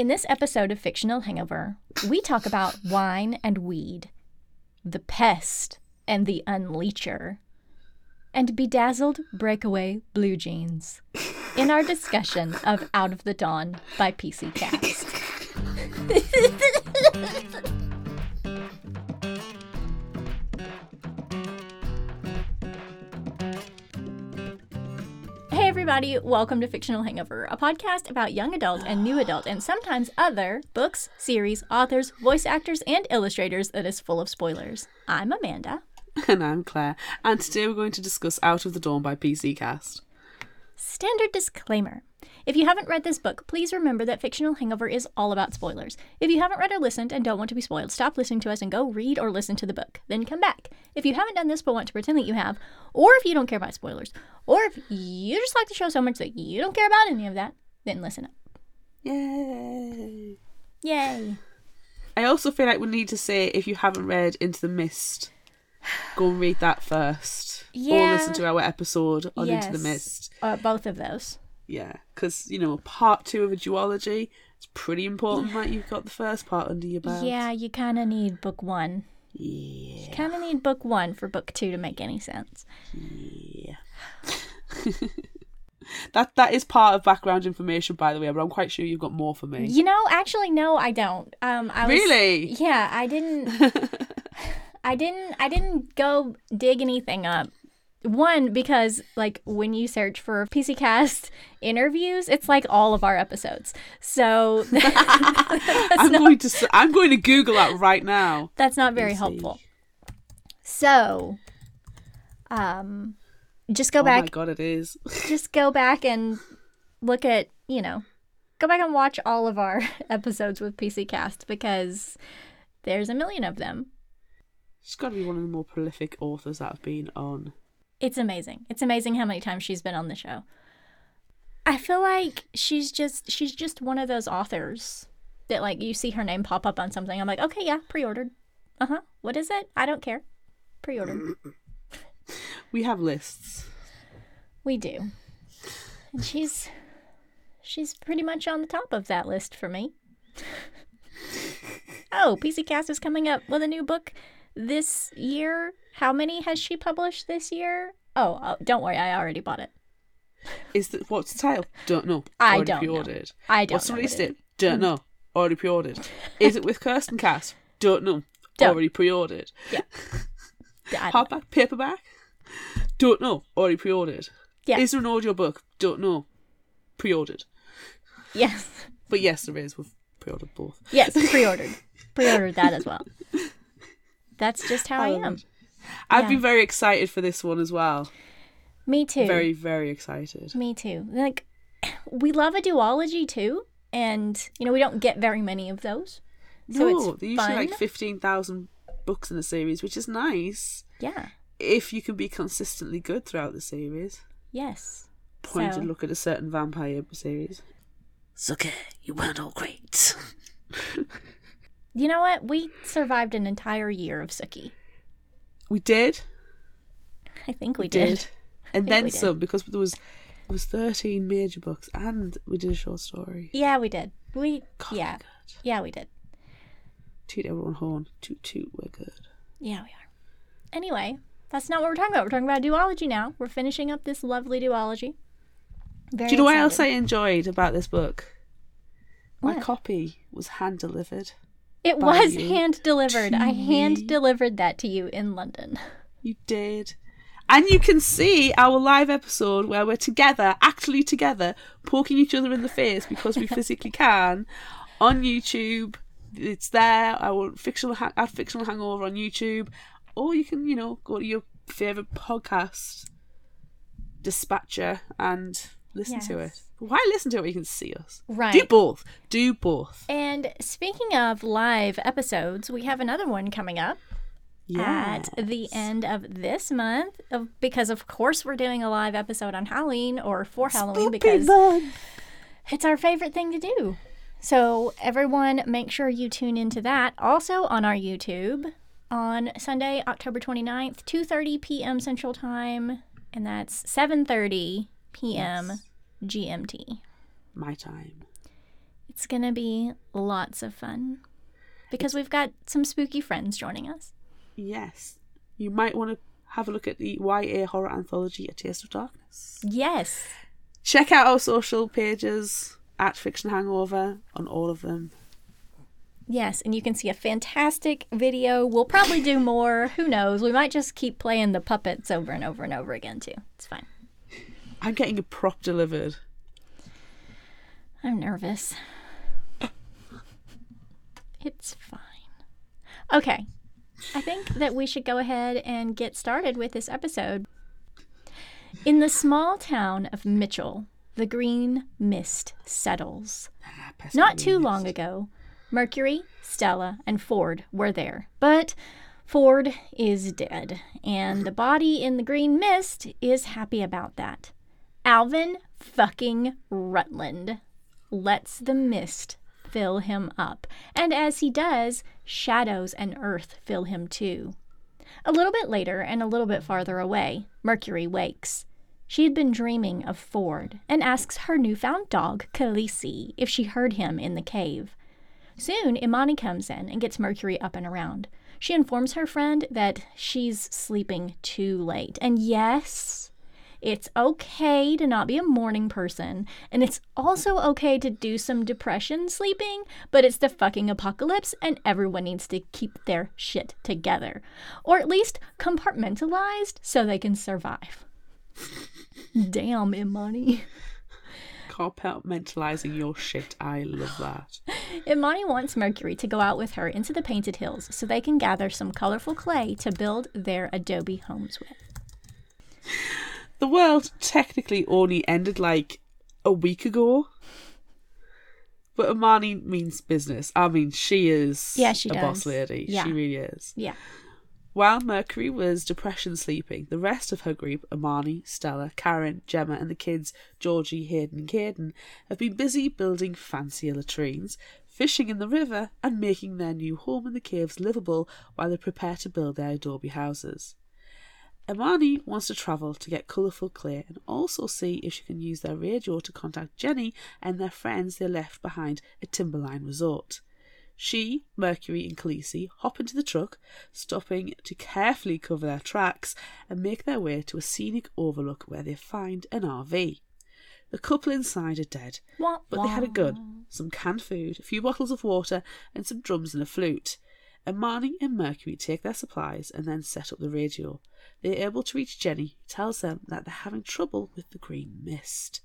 In this episode of Fictional Hangover, we talk about wine and weed, the pest and the unleecher, and bedazzled breakaway blue jeans in our discussion of Out of the Dawn by PC Cast. everybody, welcome to Fictional Hangover, a podcast about young adult and new adult and sometimes other books, series, authors, voice actors, and illustrators that is full of spoilers. I'm Amanda. And I'm Claire, and today we're going to discuss Out of the Dawn by PC Cast. Standard disclaimer. If you haven't read this book, please remember that Fictional Hangover is all about spoilers. If you haven't read or listened and don't want to be spoiled, stop listening to us and go read or listen to the book. Then come back. If you haven't done this but want to pretend that you have, or if you don't care about spoilers, or if you just like the show so much that you don't care about any of that, then listen up. Yay! Yay. I also feel like we need to say if you haven't read Into the Mist, go and read that first. Yeah. Or listen to our episode on Into the Mist. Uh, both of those. Yeah, because, you know, part two of a duology, it's pretty important that you've got the first part under your belt. Yeah, you kind of need book one. Yeah. You kind of need book one for book two to make any sense. Yeah. that that is part of background information, by the way, but I'm quite sure you've got more for me. You know, actually, no, I don't. Um, I was, Really? Yeah, I didn't. I didn't. I didn't go dig anything up. One because like when you search for PC Cast interviews, it's like all of our episodes. So I'm going to I'm going to Google that right now. that's not very Let's see. helpful. So, um, just go back oh my god, it is. Just go back and look at you know, go back and watch all of our episodes with PC Cast because there's a million of them. She's got to be one of the more prolific authors that have been on. It's amazing. It's amazing how many times she's been on the show. I feel like she's just she's just one of those authors that like you see her name pop up on something. I'm like, okay, yeah, pre-ordered. Uh huh. What is it? I don't care. Pre-ordered. We have lists. we do. And she's she's pretty much on the top of that list for me. oh, PC Cast is coming up with a new book this year. How many has she published this year? Oh, oh don't worry, I already bought it. Is the what's the title? Don't know. I Already don't pre-ordered. I don't What's the know release it date? Don't hmm. know. Already pre-ordered. Is it with Kristin Cast? Don't know. Don't. Already pre-ordered. Don't. Hardback, paperback? Don't know. Already pre-ordered. Yeah. Is there an audiobook? Don't know. Pre-ordered. Yes. But yes, there is. We've pre-ordered both. Yes, pre-ordered. pre-ordered that as well. That's just how I am. I've Yeah. been very excited for this one as well. Me too. Very, very excited. Me too. Like we love a duology too, and you know, we don't get very many of those. So no, it's they're usually like 15,000 books in a series, which is nice Yeah. if you can be consistently good throughout the series. Yes. Point So- and look at a certain vampire series. It's okay. you weren't all great. You know what? We survived an entire year of Sookie. We did. I think we did. And then we did. some because there was there was 13 major books and we did a short story. Yeah, we did. We God, yeah. Yeah, we did. Toot everyone horn. Toot toot, we're good. Yeah, we are. Anyway, that's not what we're talking about. We're talking about duology now. We're finishing up this lovely duology. Very Do you know what else I enjoyed about this book? My What? copy was hand delivered. It was you hand delivered. I hand delivered that to you in London. You did. And you can see our live episode where we're together, actually together, poking each other in the face because we physically can on YouTube. It's there. Our fictional ha- our fictional hangover on YouTube, or you can you know go to your favorite podcast dispatcher and listen to it. Why listen to it? when You can see us. Right. Do both. Do both. And speaking of live episodes, we have another one coming up Yeah. at the end of this month of, because of course we're doing a live episode on Halloween or for Halloween because it's our favorite thing to do. So everyone make sure you tune into that also on our YouTube on Sunday, October 29th, 2:30 p.m. Central Time, and that's 7:30 p.m. Yes. GMT. my time. It's It's going to be lots of fun because we've got some spooky friends joining us. Yes. You might want to have a look at the YA horror anthology A Taste of Darkness. Yes. Check out our social pages at Fiction Hangover on all of them. Yes, and you can see a fantastic video. We'll probably do more. Who knows? We might just keep playing the puppets over and over and over again, too. It's fine. I'm getting a prop delivered. I'm nervous. It's fine. Okay. I think that we should go ahead and get started with this episode. In the small town of Mitchell, the green mist settles. Not too long ago, Mercury, Stella, and Ford were there. But Ford is dead, and the body in the green mist is happy about that. Alvin fucking Rutland lets the mist fill him up, and as he does, shadows and earth fill him too. A little bit later, and a little bit farther away, Mercury wakes. She had been dreaming of Ford and asks her newfound dog, Khaleesi, if she heard him in the cave. Soon, Imani comes in and gets Mercury up and around. She informs her friend that she's sleeping too late. And yes, it's okay to not be a morning person, and it's also okay to do some depression sleeping, but it's the fucking apocalypse, and everyone needs to keep their shit together. Or at least compartmentalized so they can survive. Damn, Imani. Compartmentalizing your shit. I love that. Imani wants Mercury to go out with her into the Painted Hills so they can gather some colorful clay to build their adobe homes with. The world technically only ended like a week ago. But Imani means business. I mean, she is Yeah, she a does. boss lady. Yeah. She really is. Yeah. While Mercury was depression sleeping, the rest of her group, Imani, Stella, Karen, Gemma, and the kids, Georgie, Hayden, and Caden, have been busy building fancier latrines, fishing in the river, and making their new home in the caves livable while they prepare to build their adobe houses. Imani wants to travel to get colourful clear and also see if she can use their radio to contact Jenny and their friends they left behind at Timberline Resort. She, Mercury, and Khaleesi hop into the truck, stopping to carefully cover their tracks and make their way to a scenic overlook where they find an RV. The couple inside are dead, but they had a gun, some canned food, a few bottles of water, and some drums and a flute. Imani and Mercury take their supplies and then set up the radio. They are able to reach Jenny, who tells them that they're having trouble with the green mist.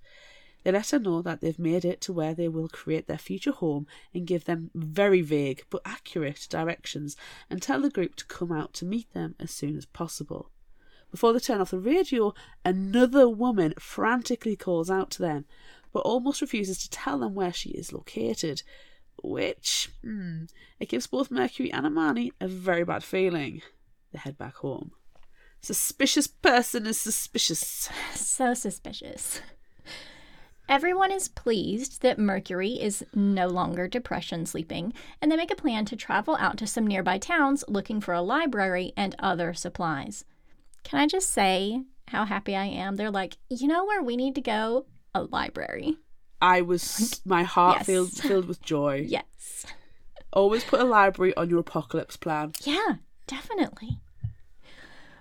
They let her know that they've made it to where they will create their future home and give them very vague but accurate directions and tell the group to come out to meet them as soon as possible. Before they turn off the radio, another woman frantically calls out to them, but almost refuses to tell them where she is located, which hmm, it gives both Mercury and Imani a very bad feeling. They head back home. Suspicious person is suspicious. So suspicious. Everyone is pleased that Mercury is no longer depression sleeping, and they make a plan to travel out to some nearby towns looking for a library and other supplies. Can I just say how happy I am? They're like, you know where we need to go? A library. I was my heart Yes. filled filled with joy. Yes. Always put a library on your apocalypse plan. Yeah, definitely.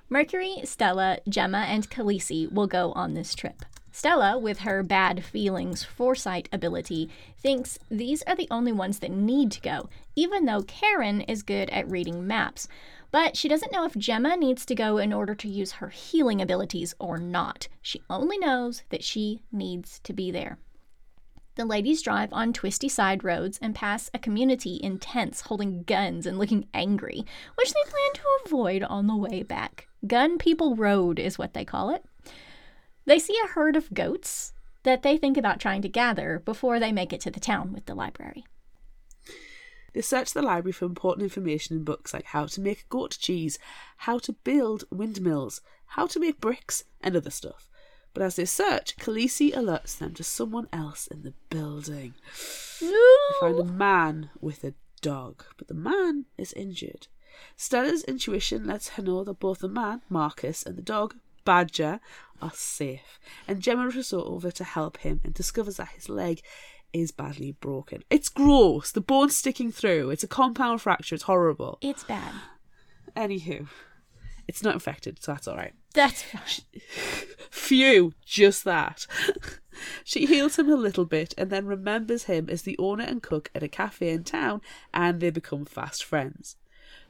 Mercury, Stella, Gemma, and Khaleesi will go on this trip. Stella, with her bad feelings foresight ability, thinks these are the only ones that need to go, even though Karen is good at reading maps. But she doesn't know if Gemma needs to go in order to use her healing abilities or not. She only knows that she needs to be there. The ladies drive on twisty side roads and pass a community in tents holding guns and looking angry, which they plan to avoid on the way back. Gun People Road is what they call it. They see a herd of goats that they think about trying to gather before they make it to the town with the library. They search the library for important information in books like how to make goat cheese, how to build windmills, how to make bricks, and other stuff. But as they search, Khaleesi alerts them to someone else in the building. They find a man with a dog, but the man is injured. Stella's intuition lets her know that both the man, Marcus, and the dog, Badger, are safe, and Gemma rushes over to help him and discovers that his leg is badly broken. It's gross. The bone's sticking through. It's a compound fracture. It's horrible. It's bad. Anywho, it's not infected, so that's all right. That's fine. Phew, just that. she heals him a little bit and then remembers him as the owner and cook at a cafe in town, and they become fast friends.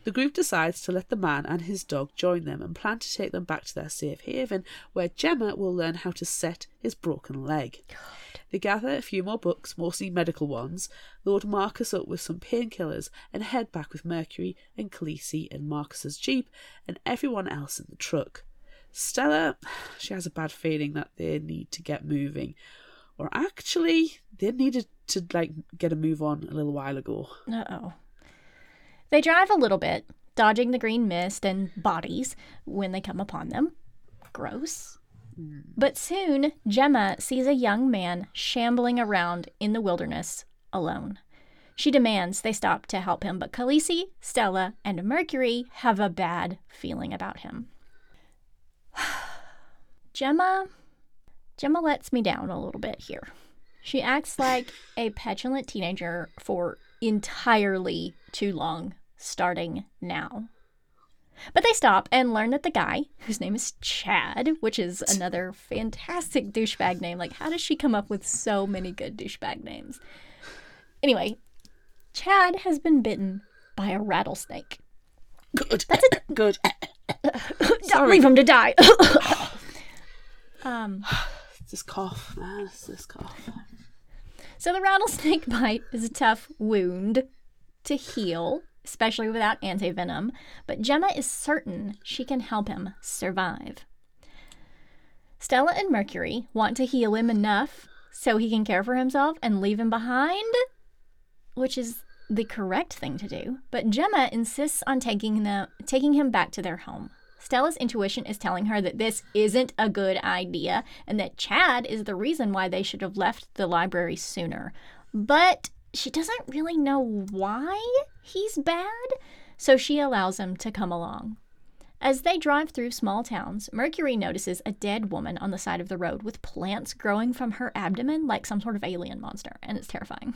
The group decides to let the man and his dog join them and plan to take them back to their safe haven, where Gemma will learn how to set his broken leg. They gather a few more books, mostly medical ones, load Marcus up with some painkillers, and head back with Mercury and Khaleesi in Marcus's jeep and everyone else in the truck. Stella, she has a bad feeling that they need to get moving. Or actually, they needed to like get a move on a little while ago. Uh oh. They drive a little bit, dodging the green mist and bodies when they come upon them. Gross. But soon, Gemma sees a young man shambling around in the wilderness alone. She demands they stop to help him, but Khaleesi, Stella, and Mercury have a bad feeling about him. Gemma Gemma lets me down a little bit here. She acts like a petulant teenager for entirely too long, starting now. But they stop and learn that the guy, whose name is Chad, which is another fantastic douchebag name, like, how does she come up with so many good douchebag names? Anyway, Chad has been bitten by a rattlesnake. Good. That's Good. Don't Sorry. leave him to die. um, It's this cough, man. It's this cough. so the rattlesnake bite is a tough wound to heal, especially without antivenom, but Gemma is certain she can help him survive. Stella and Mercury want to heal him enough so he can care for himself and leave him behind, which is the correct thing to do. But Gemma insists on taking the taking him back to their home. Stella's intuition is telling her that this isn't a good idea and that Chad is the reason why they should have left the library sooner. But she doesn't really know why he's bad, so she allows him to come along. As they drive through small towns, Mercury notices a dead woman on the side of the road with plants growing from her abdomen like some sort of alien monster, and it's terrifying.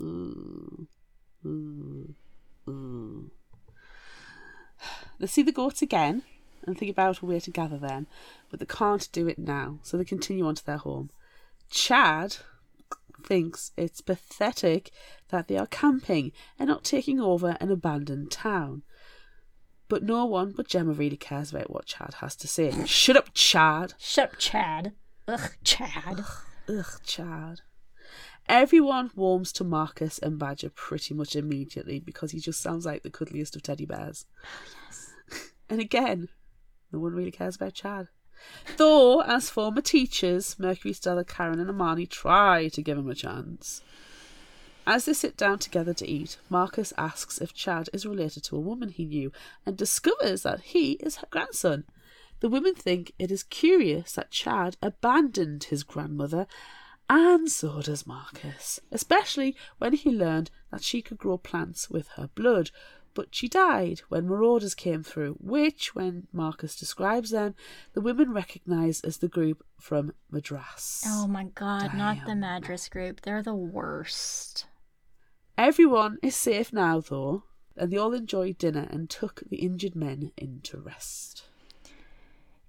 Ooh. Ooh. They see the goats again and think about a way to gather them, but they can't do it now, so they continue on to their home. Chad thinks it's pathetic that they are camping and not taking over an abandoned town. But no one but Gemma really cares about what Chad has to say. Shut up, Chad! Shut up, Chad. Ugh, Chad. Ugh, Chad. Everyone warms to Marcus and Badger pretty much immediately because he just sounds like the cuddliest of teddy bears. Yes. and again, no one really cares about Chad. Though, as former teachers, Mercury, Stella, Karen, and Imani try to give him a chance. As they sit down together to eat, Marcus asks if Chad is related to a woman he knew and discovers that he is her grandson. The women think it is curious that Chad abandoned his grandmother, and so does Marcus, especially when he learned that she could grow plants with her blood. But she died when marauders came through, which, when Marcus describes them, the women recognise as the group from Madras. Oh my god, not the Madras group. They're the worst. Everyone is safe now, though, and they all enjoyed dinner and took the injured men into rest.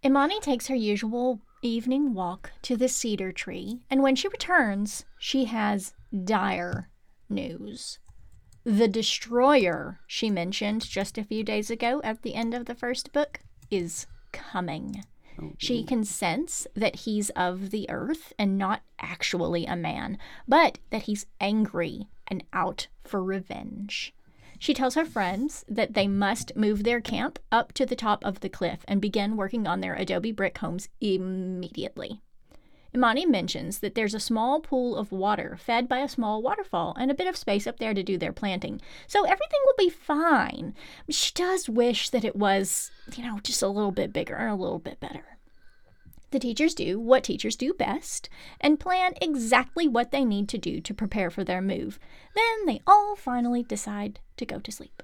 Imani takes her usual evening walk to the cedar tree, and when she returns, she has dire news. The destroyer she mentioned just a few days ago at the end of the first book is coming. She oh. can sense that he's of the earth and not actually a man, but that he's angry and out for revenge. She tells her friends that they must move their camp up to the top of the cliff and begin working on their adobe brick homes immediately. Imani mentions that there's a small pool of water fed by a small waterfall and a bit of space up there to do their planting, so everything will be fine. She does wish that it was, you know, just a little bit bigger and a little bit better. The teachers do what teachers do best and plan exactly what they need to do to prepare for their move. Then they all finally decide to go to sleep.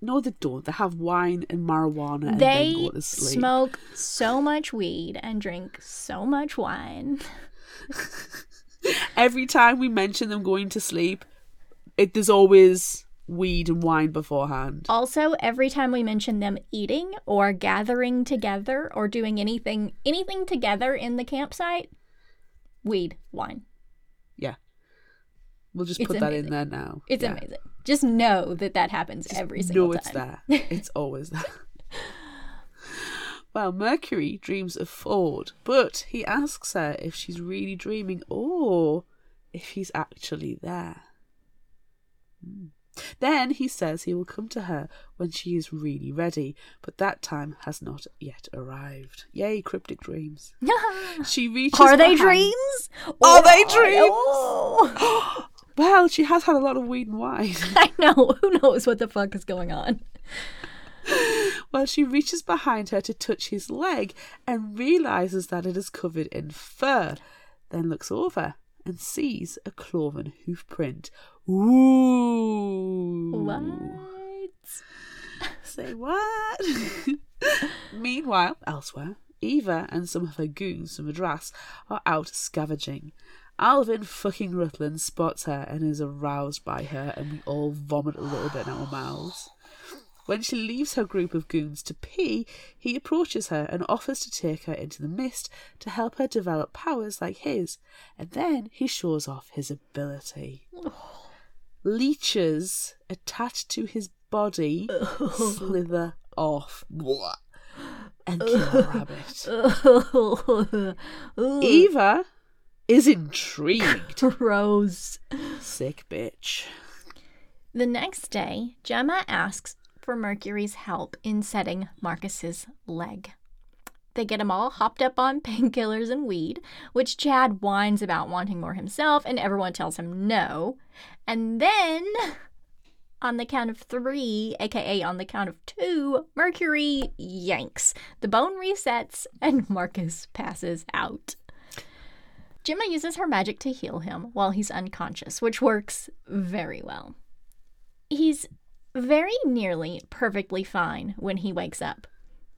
No, they don't. They have wine and marijuana and they then go to sleep. smoke so much weed and drink so much wine. Every time we mention them going to sleep, it there's always weed and wine beforehand. Also, every time we mention them eating or gathering together or doing anything anything together in the campsite, weed, wine. Yeah. We'll just It's put that in there now. It's Yeah. amazing. Just know that that happens every single time. No, it's there. It's always there. well, Mercury dreams of Ford, but he asks her if she's really dreaming or if he's actually there. Hmm. Then he says he will come to her when she is really ready, but that time has not yet arrived. Yay, cryptic dreams. She reaches Are they behind- dreams? Are they dreams? Oh. Well, she has had a lot of weed and wine. I know. Who knows what the fuck is going on? Well, she reaches behind her to touch his leg and realizes that it is covered in fur, then looks over and sees a cloven hoof print. Ooh. What? Say what? Meanwhile, elsewhere, Eva and some of her goons from Madras are out scavenging. Alvin fucking Rutland spots her and is aroused by her, and we all vomit a little bit in our mouths. When she leaves her group of goons to pee, he approaches her and offers to take her into the mist to help her develop powers like his, and then he shows off his ability. Leeches attached to his body slither off and kill a rabbit. Eva is intrigued. Rose. Sick bitch. The next day, Gemma asks for Mercury's help in setting Marcus's leg. They get him all hopped up on painkillers and weed, which Chad whines about wanting more himself, and everyone tells him no. And then, on the count of three, aka on the count of two, Mercury yanks. The bone resets, and Marcus passes out. Gemma uses her magic to heal him while he's unconscious, which works very well. He's very nearly perfectly fine when he wakes up.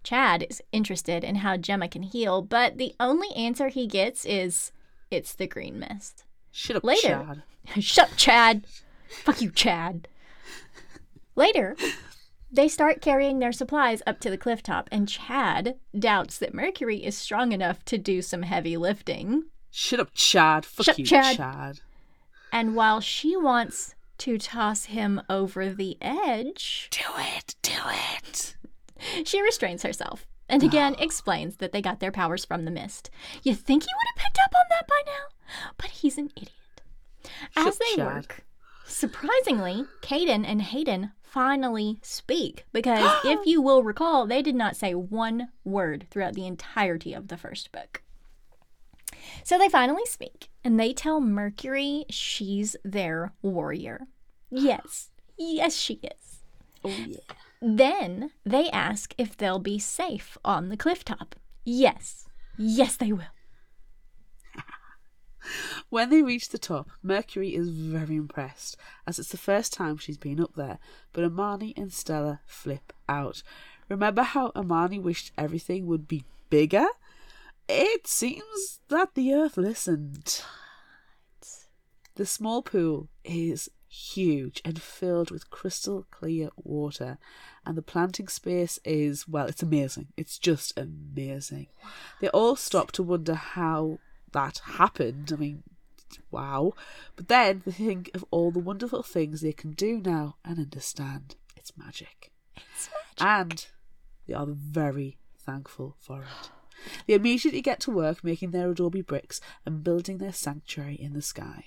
Chad is interested in how Gemma can heal, but the only answer he gets is it's the green mist. Shut up, Later. Chad. Shut up, Chad. Fuck you, Chad. Later, they start carrying their supplies up to the cliff top, and Chad doubts that Mercury is strong enough to do some heavy lifting. Shut up, Chad. Fuck Shut you, Chad. Chad. And while she wants to toss him over the edge, Do it. Do it. she restrains herself and again explains that they got their powers from the mist. You think he would have picked up on that by now? But he's an idiot. As Shut they Chad. work, surprisingly, Caden and Hayden finally speak because if you will recall, they did not say one word throughout the entirety of the first book. So they finally speak and they tell Mercury she's their warrior. Yes, yes, she is. Oh, yeah. Then they ask if they'll be safe on the cliff top. Yes, yes, they will. When they reach the top, Mercury is very impressed, as it's the first time she's been up there, but Imani and Stella flip out. Remember how Imani wished everything would be bigger? It seems that the Earth listened. The small pool is huge and filled with crystal clear water, and the planting space is, well, it's amazing. It's just amazing. They all stop to wonder how that happened. I mean, wow. But then they think of all the wonderful things they can do now and understand it's magic. It's magic. And they are very thankful for it. They immediately get to work making their adobe bricks and building their sanctuary in the sky.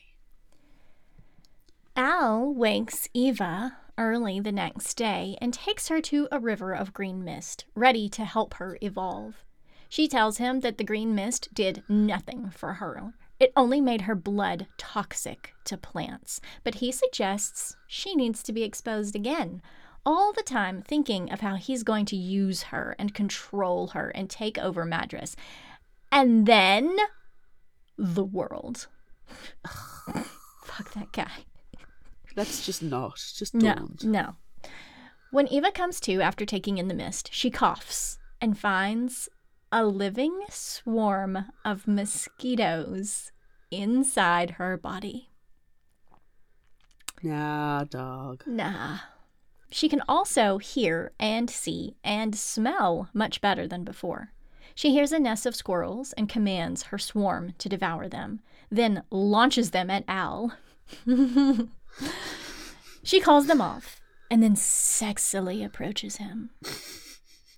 Al wakes Eva early the next day and takes her to a river of green mist, ready to help her evolve. She tells him that the green mist did nothing for her. It only made her blood toxic to plants, but he suggests she needs to be exposed again, all the time thinking of how he's going to use her and control her and take over Madras. And then the world. Fuck that guy. Let's just not. Just don't. No, no. When Eva comes to after taking in the mist, she coughs and finds a living swarm of mosquitoes inside her body. Nah, dog. Nah. She can also hear and see and smell much better than before. She hears a nest of squirrels and commands her swarm to devour them, then launches them at Al. she calls them off and then sexily approaches him.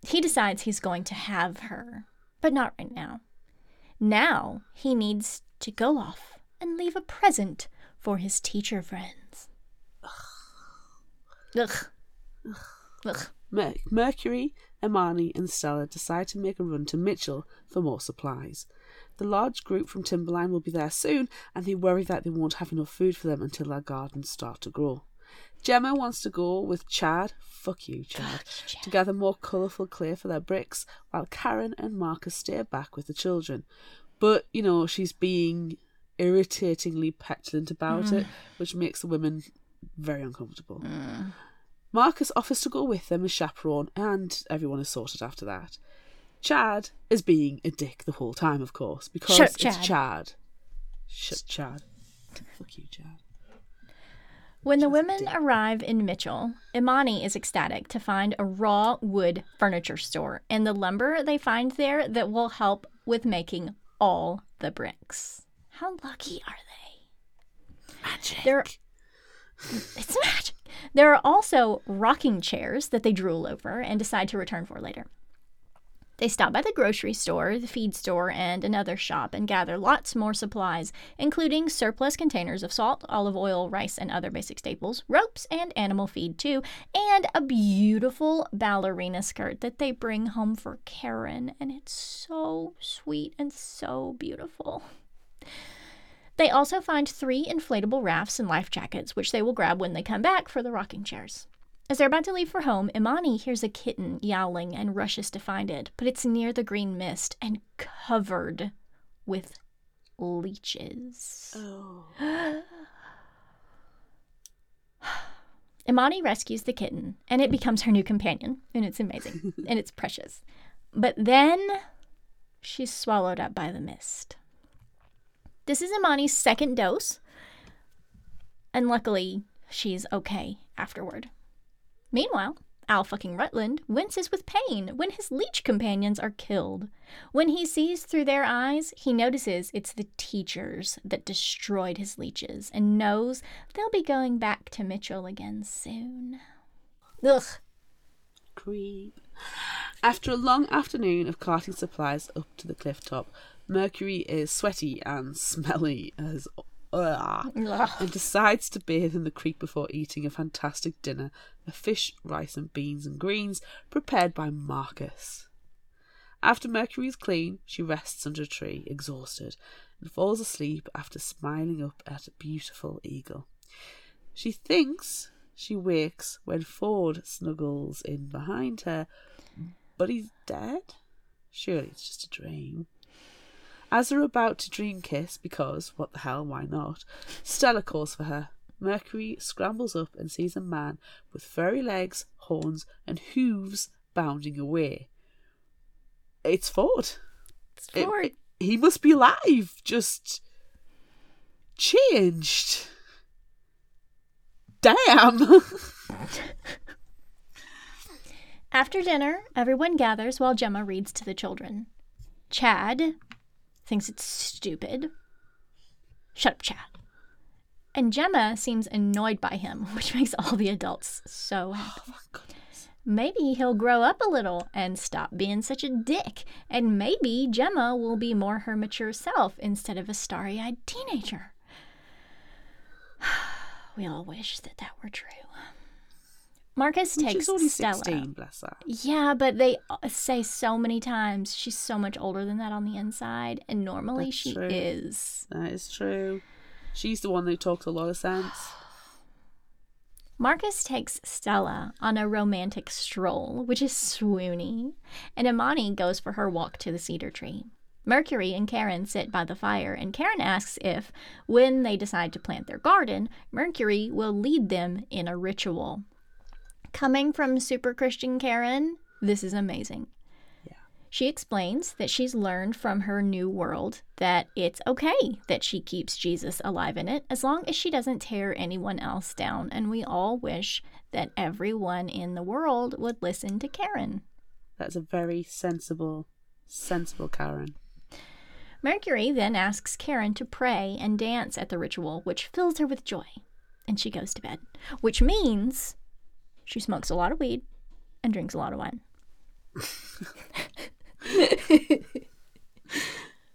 He decides he's going to have her, but not right now. Now he needs to go off and leave a present for his teacher friends. Ugh. Ugh. Ugh. Mer- Mercury, Imani, and Stella decide to make a run to Mitchell for more supplies. The large group from Timberline will be there soon, and they worry that they won't have enough food for them until their gardens start to grow. Gemma wants to go with Chad, fuck you, Chad, to gather more colourful clay for their bricks, while Karen and Marcus stay back with the children. But, you know, she's being irritatingly petulant about it, mm. which makes the women very uncomfortable. Mm. Marcus offers to go with them as chaperone, and everyone is sorted after that. Chad is being a dick the whole time, of course, because Shut it's Chad. Chad. Shut Chad. Fuck you, Chad. When the women arrive in Mitchell, Imani is ecstatic to find a raw wood furniture store and the lumber they find there that will help with making all the bricks. How lucky are they? Magic. There, it's magic. There are also rocking chairs that they drool over and decide to return for later. They stop by the grocery store, the feed store, and another shop and gather lots more supplies, including surplus containers of salt, olive oil, rice, and other basic staples, ropes, and animal feed too, and a beautiful ballerina skirt that they bring home for Karen, and it's so sweet and so beautiful. They also find three inflatable rafts and life jackets, which they will grab when they come back for the rocking chairs. As they're about to leave for home, Imani hears a kitten yowling and rushes to find it, but it's near the green mist and covered with leeches. Oh. Imani rescues the kitten, and it becomes her new companion, and it's amazing, and it's precious. But then she's swallowed up by the mist. This is Imani's second dose, and luckily, she's okay afterward. Meanwhile, Al fucking Rutland winces with pain when his leech companions are killed. When he sees through their eyes, he notices it's the teachers that destroyed his leeches and knows they'll be going back to Mitchell again soon. Ugh. Creep. After a long afternoon of carting supplies up to the cliff top, Mercury is sweaty and smelly as ugh, Ugh. And decides to bathe in the creek before eating a fantastic dinner of fish, rice, and beans and greens prepared by Marcus. After Mercury is clean, she rests under a tree, exhausted, and falls asleep after smiling up at a beautiful eagle. She thinks she wakes when Ford snuggles in behind her, but he's dead? Surely it's just a dream. As they're about to dream kiss, because, what the hell, why not? Stella calls for her. Mercury scrambles up and sees a man with furry legs, horns, and hooves bounding away. It's Ford. It's It- it- he must be alive, just changed. Damn. After dinner, everyone gathers while Gemma reads to the children. Chad thinks it's stupid. Shut up, Chad. And Gemma seems annoyed by him, which makes all the adults so oh, happy. Maybe he'll grow up a little and stop being such a dick. And maybe Gemma will be more her mature self instead of a starry eyed teenager. we all wish that that were true. Marcus takes She's only Stella. 16, bless her. Yeah, but they say so many times she's so much older than that on the inside, and normally That's she true. is. That is true. She's the one who talks a lot of sense. Marcus takes Stella on a romantic stroll, which is swoony, and Imani goes for her walk to the cedar tree. Mercury and Karen sit by the fire, and Karen asks if, when they decide to plant their garden, Mercury will lead them in a ritual. Coming from super Christian Karen, this is amazing. Yeah. She explains that she's learned from her new world that it's okay that she keeps Jesus alive in it as long as she doesn't tear anyone else down. And we all wish that everyone in the world would listen to Karen. That's a very sensible, sensible Karen. Mercury then asks Karen to pray and dance at the ritual, which fills her with joy. And she goes to bed, which means she smokes a lot of weed and drinks a lot of wine.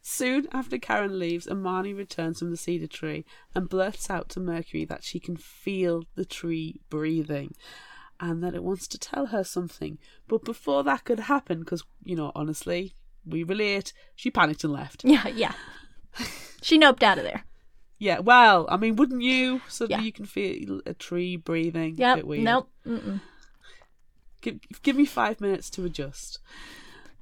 Soon after Karen leaves, Imani returns from the cedar tree and blurts out to Mercury that she can feel the tree breathing and that it wants to tell her something. But before that could happen, because, you know, honestly, we relate, she panicked and left. Yeah, yeah. she noped out of there. Yeah, well, I mean, wouldn't you? Suddenly Yeah. you can feel a tree breathing. Weird. Nope. Mm-mm. Give, give me five minutes to adjust.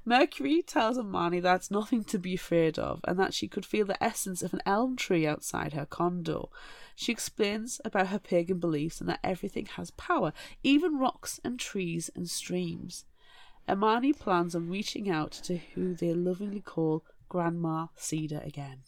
Mercury tells Imani that's nothing to be afraid of and that she could feel the essence of an elm tree outside her condo. She explains about her pagan beliefs and that everything has power, even rocks and trees and streams. Imani plans on reaching out to who they lovingly call Grandma Cedar again.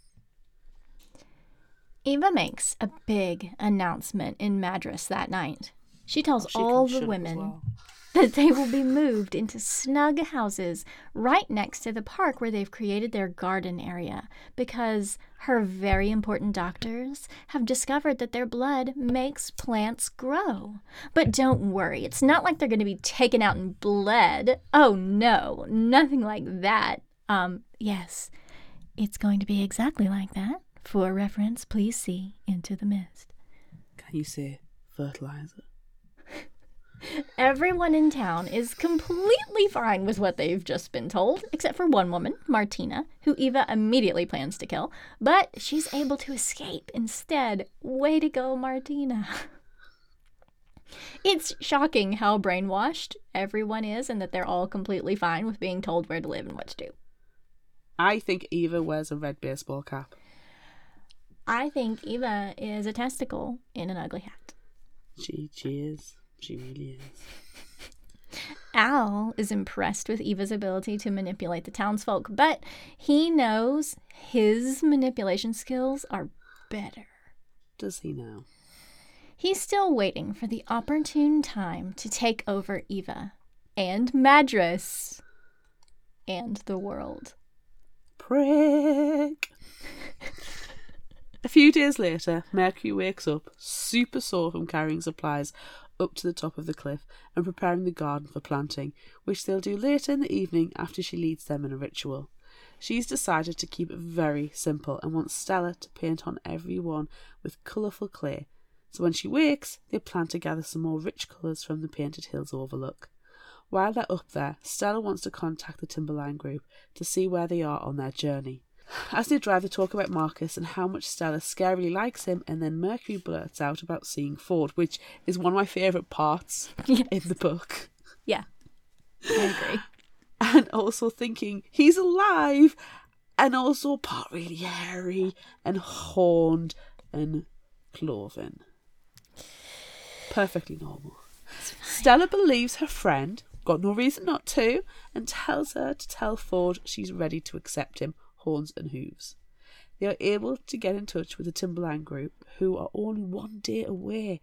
Eva makes a big announcement in Madras that night. She tells Oh, She all the women well. that they will be moved into snug houses right next to the park where they've created their garden area because her very important doctors have discovered that their blood makes plants grow. But don't worry, it's not like they're going to be taken out and bled. Oh no, nothing like that. Um, yes, it's going to be exactly like that. For reference, please see Into the Mist. Can you say fertilizer? Everyone in town is completely fine with what they've just been told, except for one woman, Martina, who Eva immediately plans to kill, but she's able to escape instead. Way to go, Martina. It's shocking how brainwashed everyone is and that they're all completely fine with being told where to live and what to do. I think Eva wears a red baseball cap. I think Eva is a testicle in an ugly hat. She, she is. She really is. Al is impressed with Eva's ability to manipulate the townsfolk, but he knows his manipulation skills are better. Does he know? He's still waiting for the opportune time to take over Eva and Madras and the world. Prick. A few days later, Mercury wakes up, super sore from carrying supplies up to the top of the cliff and preparing the garden for planting, which they'll do later in the evening after she leads them in a ritual. She's decided to keep it very simple and wants Stella to paint on everyone with colourful clay. So when she wakes, they plan to gather some more rich colours from the Painted Hills overlook. While they're up there, Stella wants to contact the Timberline group to see where they are on their journey. As they drive, they talk about Marcus and how much Stella scarily likes him, and then Mercury blurts out about seeing Ford, which is one of my favourite parts Yes. in the book. Yeah, I agree. And also thinking he's alive, and also part really hairy and horned and cloven. Perfectly normal. Stella believes her friend, got no reason not to, and tells her to tell Ford she's ready to accept him, horns and hooves. They are able to get in touch with the Timberline group, who are only one day away.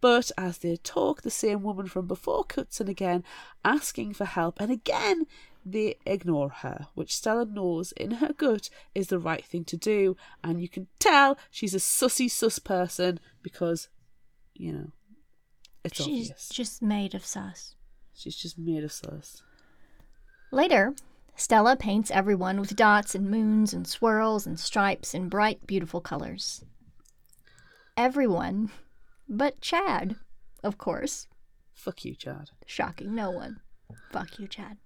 But as they talk, the same woman from before cuts in again, asking for help, and again they ignore her, which Stella knows in her gut is the right thing to do, and you can tell she's a sussy sus person because, you know, it's She's obvious. just made of sus. She's just made of sus. Later, Stella paints everyone with dots and moons and swirls and stripes in bright, beautiful colors. Everyone but Chad, of course. Fuck you, Chad. Shocking no one. Fuck you, Chad.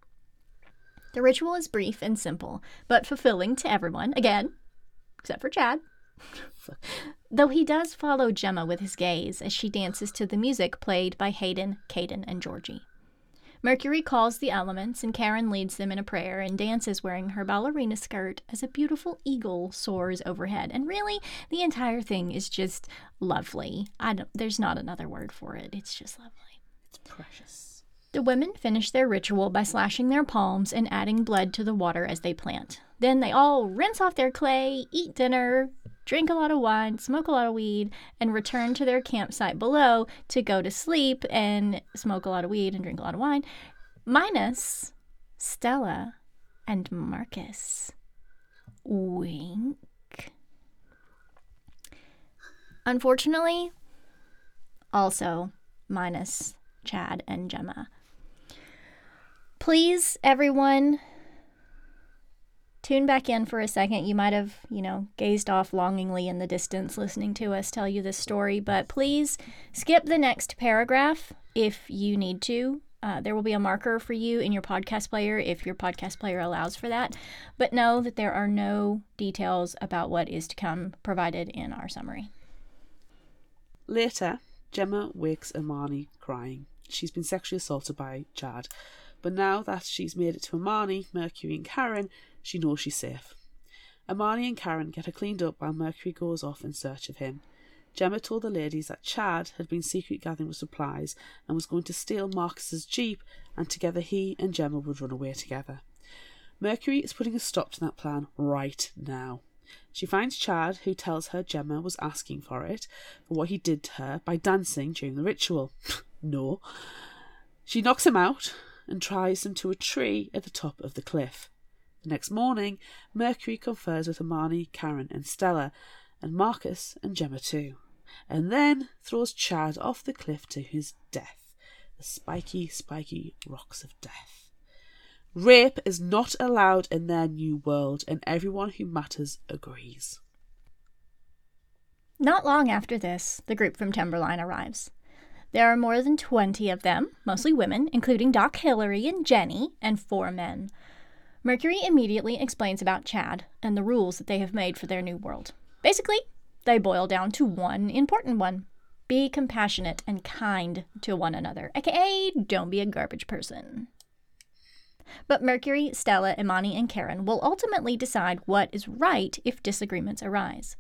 The ritual is brief and simple, but fulfilling to everyone, again, except for Chad. Though he does follow Gemma with his gaze as she dances to the music played by Hayden, Caden, and Georgie. Mercury calls the elements, and Karen leads them in a prayer and dances wearing her ballerina skirt as a beautiful eagle soars overhead. And really, the entire thing is just lovely. I don't, there's not another word for it. It's just lovely. It's precious. The women finish their ritual by slashing their palms and adding blood to the water as they plant. Then they all rinse off their clay, eat dinner, drink a lot of wine, smoke a lot of weed, and return to their campsite below to go to sleep and smoke a lot of weed and drink a lot of wine, minus Stella and Marcus. Wink. Unfortunately, also minus Chad and Gemma. Please, everyone, tune back in for a second. You might have, you know, gazed off longingly in the distance listening to us tell you this story, but please skip the next paragraph if you need to. Uh, there will be a marker for you in your podcast player if your podcast player allows for that. But know that there are no details about what is to come provided in our summary. Later, Gemma wakes Imani crying. She's been sexually assaulted by Chad, but now that she's made it to Imani, Mercury, and Karen, she knows she's safe. Imani and Karen get her cleaned up while Mercury goes off in search of him. Gemma told the ladies that Chad had been secret gathering supplies and was going to steal Marcus's jeep, and together he and Gemma would run away together. Mercury is putting a stop to that plan right now. She finds Chad, who tells her Gemma was asking for it, for what he did to her by dancing during the ritual. no. She knocks him out and tries him to a tree at the top of the cliff. The next morning, Mercury confers with Imani, Karen, and Stella, and Marcus and Gemma too and then throws Chad off the cliff to his death, the spiky, spiky rocks of death. Rape is not allowed in their new world, and everyone who matters agrees. Not long after this, the group from Timberline arrives. There are more than 20 of them, mostly women, including Doc Hillary and Jenny, and four men. Mercury immediately explains about Chad and the rules that they have made for their new world. Basically, they boil down to one important one be compassionate and kind to one another, aka don't be a garbage person. But Mercury, Stella, Imani, and Karen will ultimately decide what is right if disagreements arise.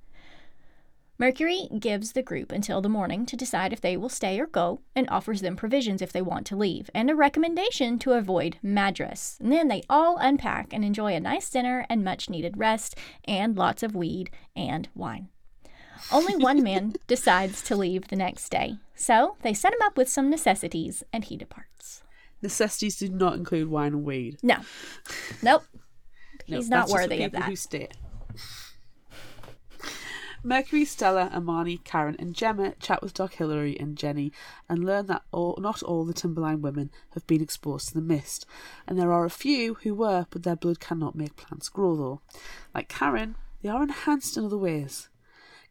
Mercury gives the group until the morning to decide if they will stay or go and offers them provisions if they want to leave and a recommendation to avoid Madras. And then they all unpack and enjoy a nice dinner and much needed rest and lots of weed and wine. Only one man decides to leave the next day, so they set him up with some necessities and he departs. Necessities do not include wine and weed. No. Nope. No, He's not just for worthy of that. Who stay. Mercury, Stella, Imani, Karen, and Gemma chat with Doc Hillary and Jenny and learn that all, not all the Timberline women have been exposed to the mist, and there are a few who were, but their blood cannot make plants grow though. Like Karen, they are enhanced in other ways.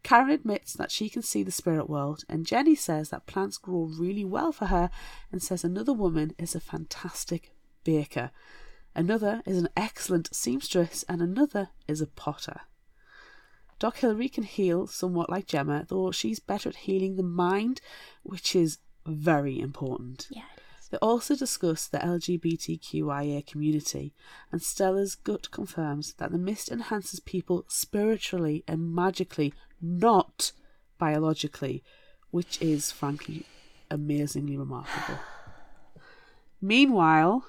Karen admits that she can see the spirit world, and Jenny says that plants grow really well for her and says another woman is a fantastic baker. Another is an excellent seamstress, and another is a potter. Doc Hillary can heal somewhat like Gemma, though she's better at healing the mind, which is very important. Yeah. They also discuss the LGBTQIA community, and Stella's gut confirms that the mist enhances people spiritually and magically, not biologically, which is frankly amazingly remarkable. Meanwhile,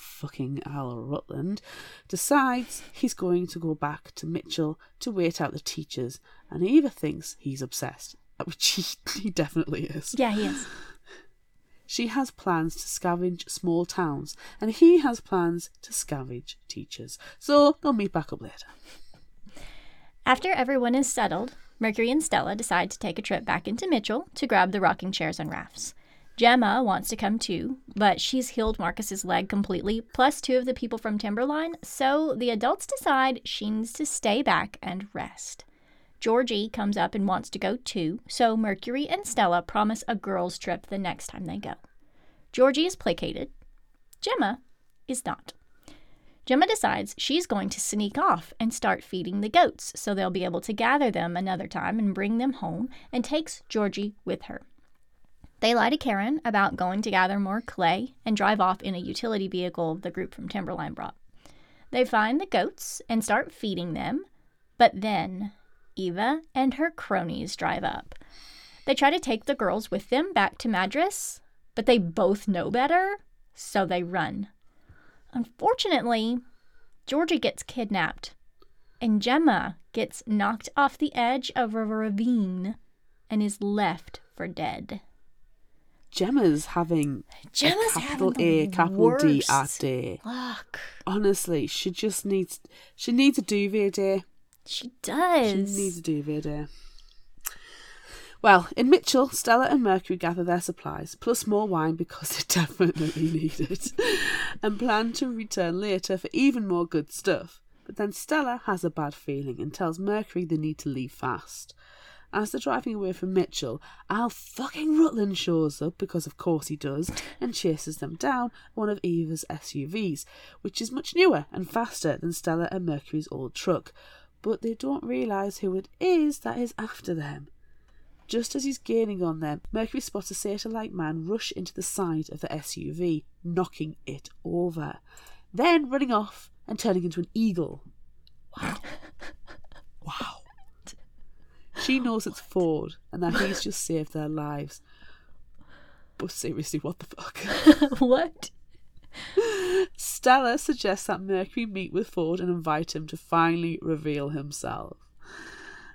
fucking Al Rutland decides he's going to go back to Mitchell to wait out the teachers, and Eva thinks he's obsessed, which he, he definitely is. Yeah, he is. She has plans to scavenge small towns, and he has plans to scavenge teachers. So they'll meet back up later. After everyone is settled, Mercury and Stella decide to take a trip back into Mitchell to grab the rocking chairs and rafts. Gemma wants to come too, but she's healed Marcus's leg completely, plus two of the people from Timberline, so the adults decide she needs to stay back and rest. Georgie comes up and wants to go too, so Mercury and Stella promise a girls' trip the next time they go. Georgie is placated. Gemma is not. Gemma decides she's going to sneak off and start feeding the goats so they'll be able to gather them another time and bring them home, and takes Georgie with her. They lie to Karen about going to gather more clay and drive off in a utility vehicle the group from Timberline brought. They find the goats and start feeding them, but then Eva and her cronies drive up. They try to take the girls with them back to Madras, but they both know better, so they run. Unfortunately, Georgie gets kidnapped, and Gemma gets knocked off the edge of a ravine and is left for dead. Gemma's having Gemma's a capital having A, capital D at day. luck. Honestly, she just needs she needs a duvet day. She does. She needs a duvet day. Well, in Mitchell, Stella and Mercury gather their supplies, plus more wine because they definitely need it, and plan to return later for even more good stuff. But then Stella has a bad feeling and tells Mercury they need to leave fast. As they're driving away from Mitchell, Al fucking Rutland shows up, because of course he does, and chases them down one of Eva's SUVs, which is much newer and faster than Stella and Mercury's old truck. But they don't realise who it is that is after them. Just as he's gaining on them, Mercury spots a satyr like man rush into the side of the SUV, knocking it over. Then running off and turning into an eagle. Wow. wow. She knows it's Ford and that he's just saved their lives. But seriously, what the fuck? what? Stella suggests that Mercury meet with Ford and invite him to finally reveal himself.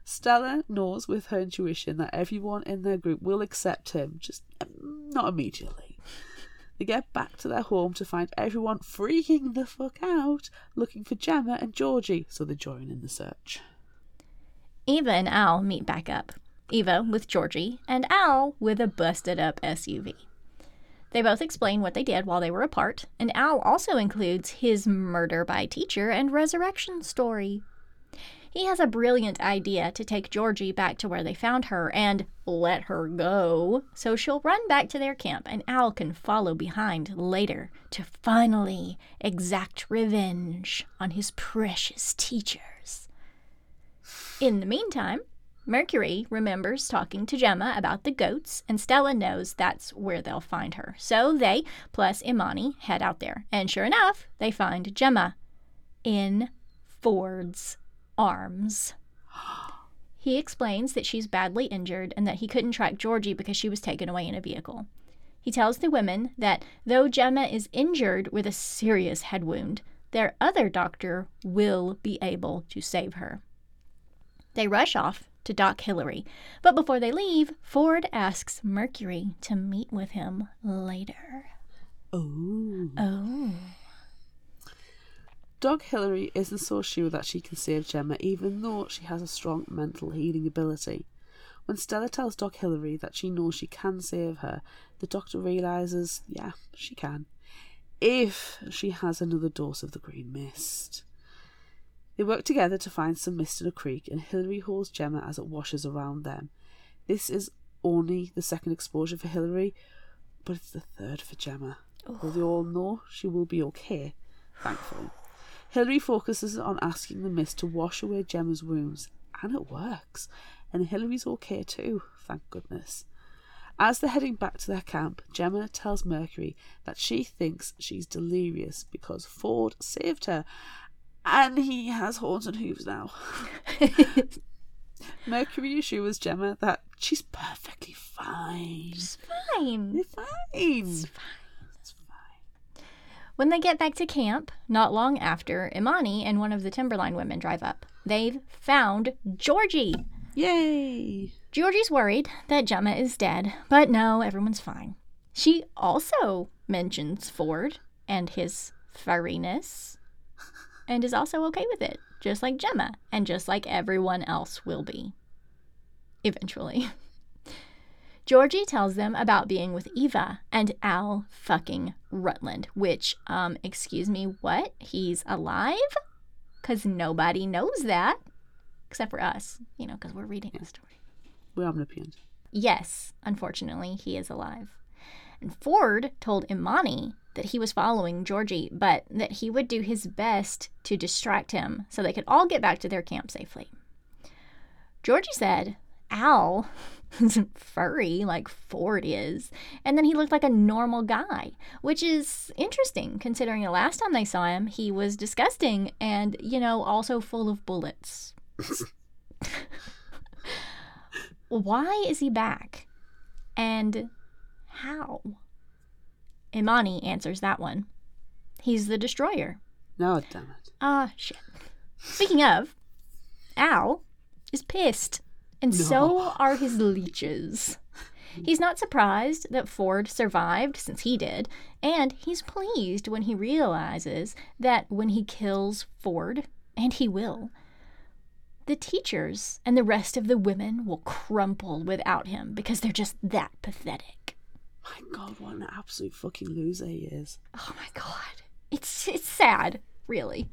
Stella knows with her intuition that everyone in their group will accept him, just um, not immediately. They get back to their home to find everyone freaking the fuck out, looking for Gemma and Georgie, so they join in the search. Eva and Al meet back up. Eva with Georgie, and Al with a busted up SUV. They both explain what they did while they were apart, and Al also includes his murder by teacher and resurrection story. He has a brilliant idea to take Georgie back to where they found her and let her go, so she'll run back to their camp and Al can follow behind later to finally exact revenge on his precious teachers. In the meantime, Mercury remembers talking to Gemma about the goats, and Stella knows that's where they'll find her. So they, plus Imani, head out there. And sure enough, they find Gemma in Ford's arms. He explains that she's badly injured and that he couldn't track Georgie because she was taken away in a vehicle. He tells the women that though Gemma is injured with a serious head wound, their other doctor will be able to save her. They rush off to Doc Hillary, but before they leave, Ford asks Mercury to meet with him later. Oh. Oh. Doc Hillary isn't so sure that she can save Gemma, even though she has a strong mental healing ability. When Stella tells Doc Hillary that she knows she can save her, the doctor realizes, yeah, she can. If she has another dose of the green mist. They work together to find some mist in a creek, and Hilary holds Gemma as it washes around them. This is only the second exposure for Hilary, but it's the third for Gemma. Though they all know she will be okay, thankfully. Hilary focuses on asking the mist to wash away Gemma's wounds, and it works. And Hilary's okay too, thank goodness. As they're heading back to their camp, Gemma tells Mercury that she thinks she's delirious because Ford saved her, and he has horns and hooves now. Mercury assures Gemma that she's perfectly fine. It's fine. You're fine. It's fine. When they get back to camp, not long after, Imani and one of the Timberline women drive up. They've found Georgie. Yay! Georgie's worried that Gemma is dead, but no, everyone's fine. She also mentions Ford and his furriness and is also okay with it, just like Gemma and just like everyone else will be. Eventually. Georgie tells them about being with Eva and Al fucking Rutland, which, um, excuse me, what? He's alive? Because nobody knows that, except for us, you know, because we're reading the story. We're omnipotent. Yes, unfortunately, he is alive. And Ford told Imani that he was following Georgie, but that he would do his best to distract him so they could all get back to their camp safely. Georgie said Al isn't furry like Ford is, and then he looked like a normal guy, which is interesting considering the last time they saw him, he was disgusting and, you know, also full of bullets. Why is he back? And how? Imani answers that one. He's the destroyer. No, damn it. Ah, shit. Speaking of, Al is pissed, and so are his leeches. He's not surprised that Ford survived since he did, and he's pleased when he realizes that when he kills Ford, and he will, the teachers and the rest of the women will crumple without him because they're just that pathetic. My God, what an absolute fucking loser he is. Oh my god. It's it's sad, really.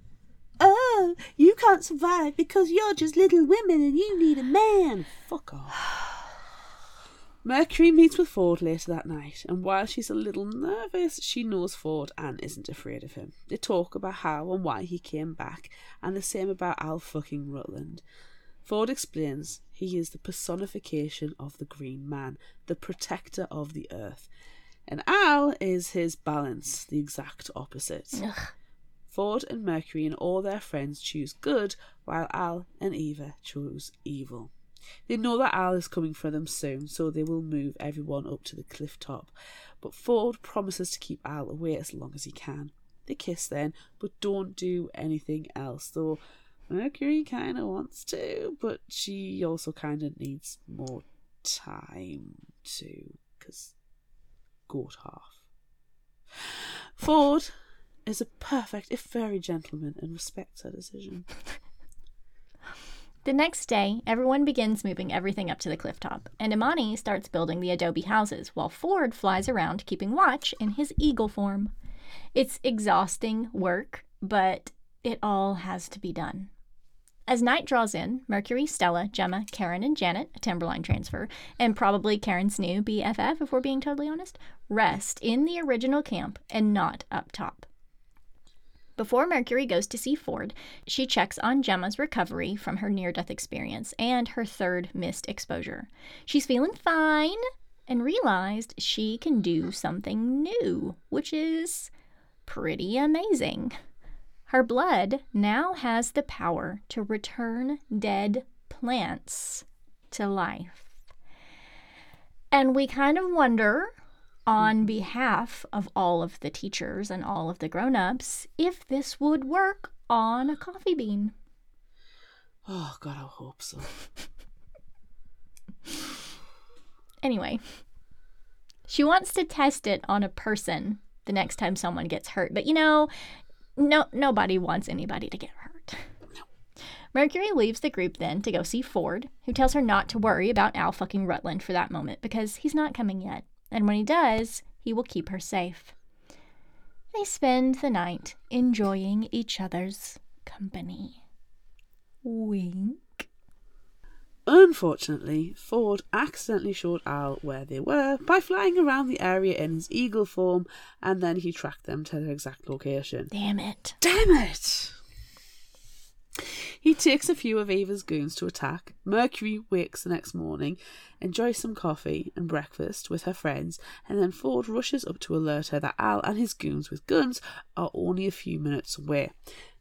Oh, you can't survive because you're just little women and you need a man. Fuck off. Mercury meets with Ford later that night, and while she's a little nervous, she knows Ford and isn't afraid of him. They talk about how and why he came back, and the same about Al fucking Rutland. Ford explains he is the personification of the Green Man, the protector of the earth, and Al is his balance, the exact opposite. Ugh. Ford and Mercury and all their friends choose good, while Al and Eva choose evil. They know that Al is coming for them soon, so they will move everyone up to the cliff top. But Ford promises to keep Al away as long as he can. They kiss then, but don't do anything else, though Mercury kind of wants to, but she also kind of needs more time to, because goat half. Ford is a perfect, if very gentleman, and respects her decision. The next day, everyone begins moving everything up to the cliff top, and Imani starts building the adobe houses while Ford flies around keeping watch in his eagle form. It's exhausting work, but it all has to be done. As night draws in, Mercury, Stella, Gemma, Karen, and Janet, a Timberline transfer, and probably Karen's new BFF, if we're being totally honest, rest in the original camp and not up top. Before Mercury goes to see Ford, she checks on Gemma's recovery from her near death experience and her third mist exposure. She's feeling fine and realized she can do something new, which is pretty amazing. Her blood now has the power to return dead plants to life. And we kind of wonder on behalf of all of the teachers and all of the grown-ups if this would work on a coffee bean. Oh, God, I hope so. Anyway, she wants to test it on a person the next time someone gets hurt. But you know, no nobody wants anybody to get hurt. Mercury leaves the group then to go see Ford, who tells her not to worry about Al fucking Rutland for that moment because he's not coming yet. And when he does, he will keep her safe. They spend the night enjoying each other's company. Wink. Unfortunately, Ford accidentally showed Al where they were by flying around the area in his eagle form, and then he tracked them to their exact location. Damn it. Damn it! He takes a few of Eva's goons to attack. Mercury wakes the next morning, enjoys some coffee and breakfast with her friends, and then Ford rushes up to alert her that Al and his goons with guns are only a few minutes away.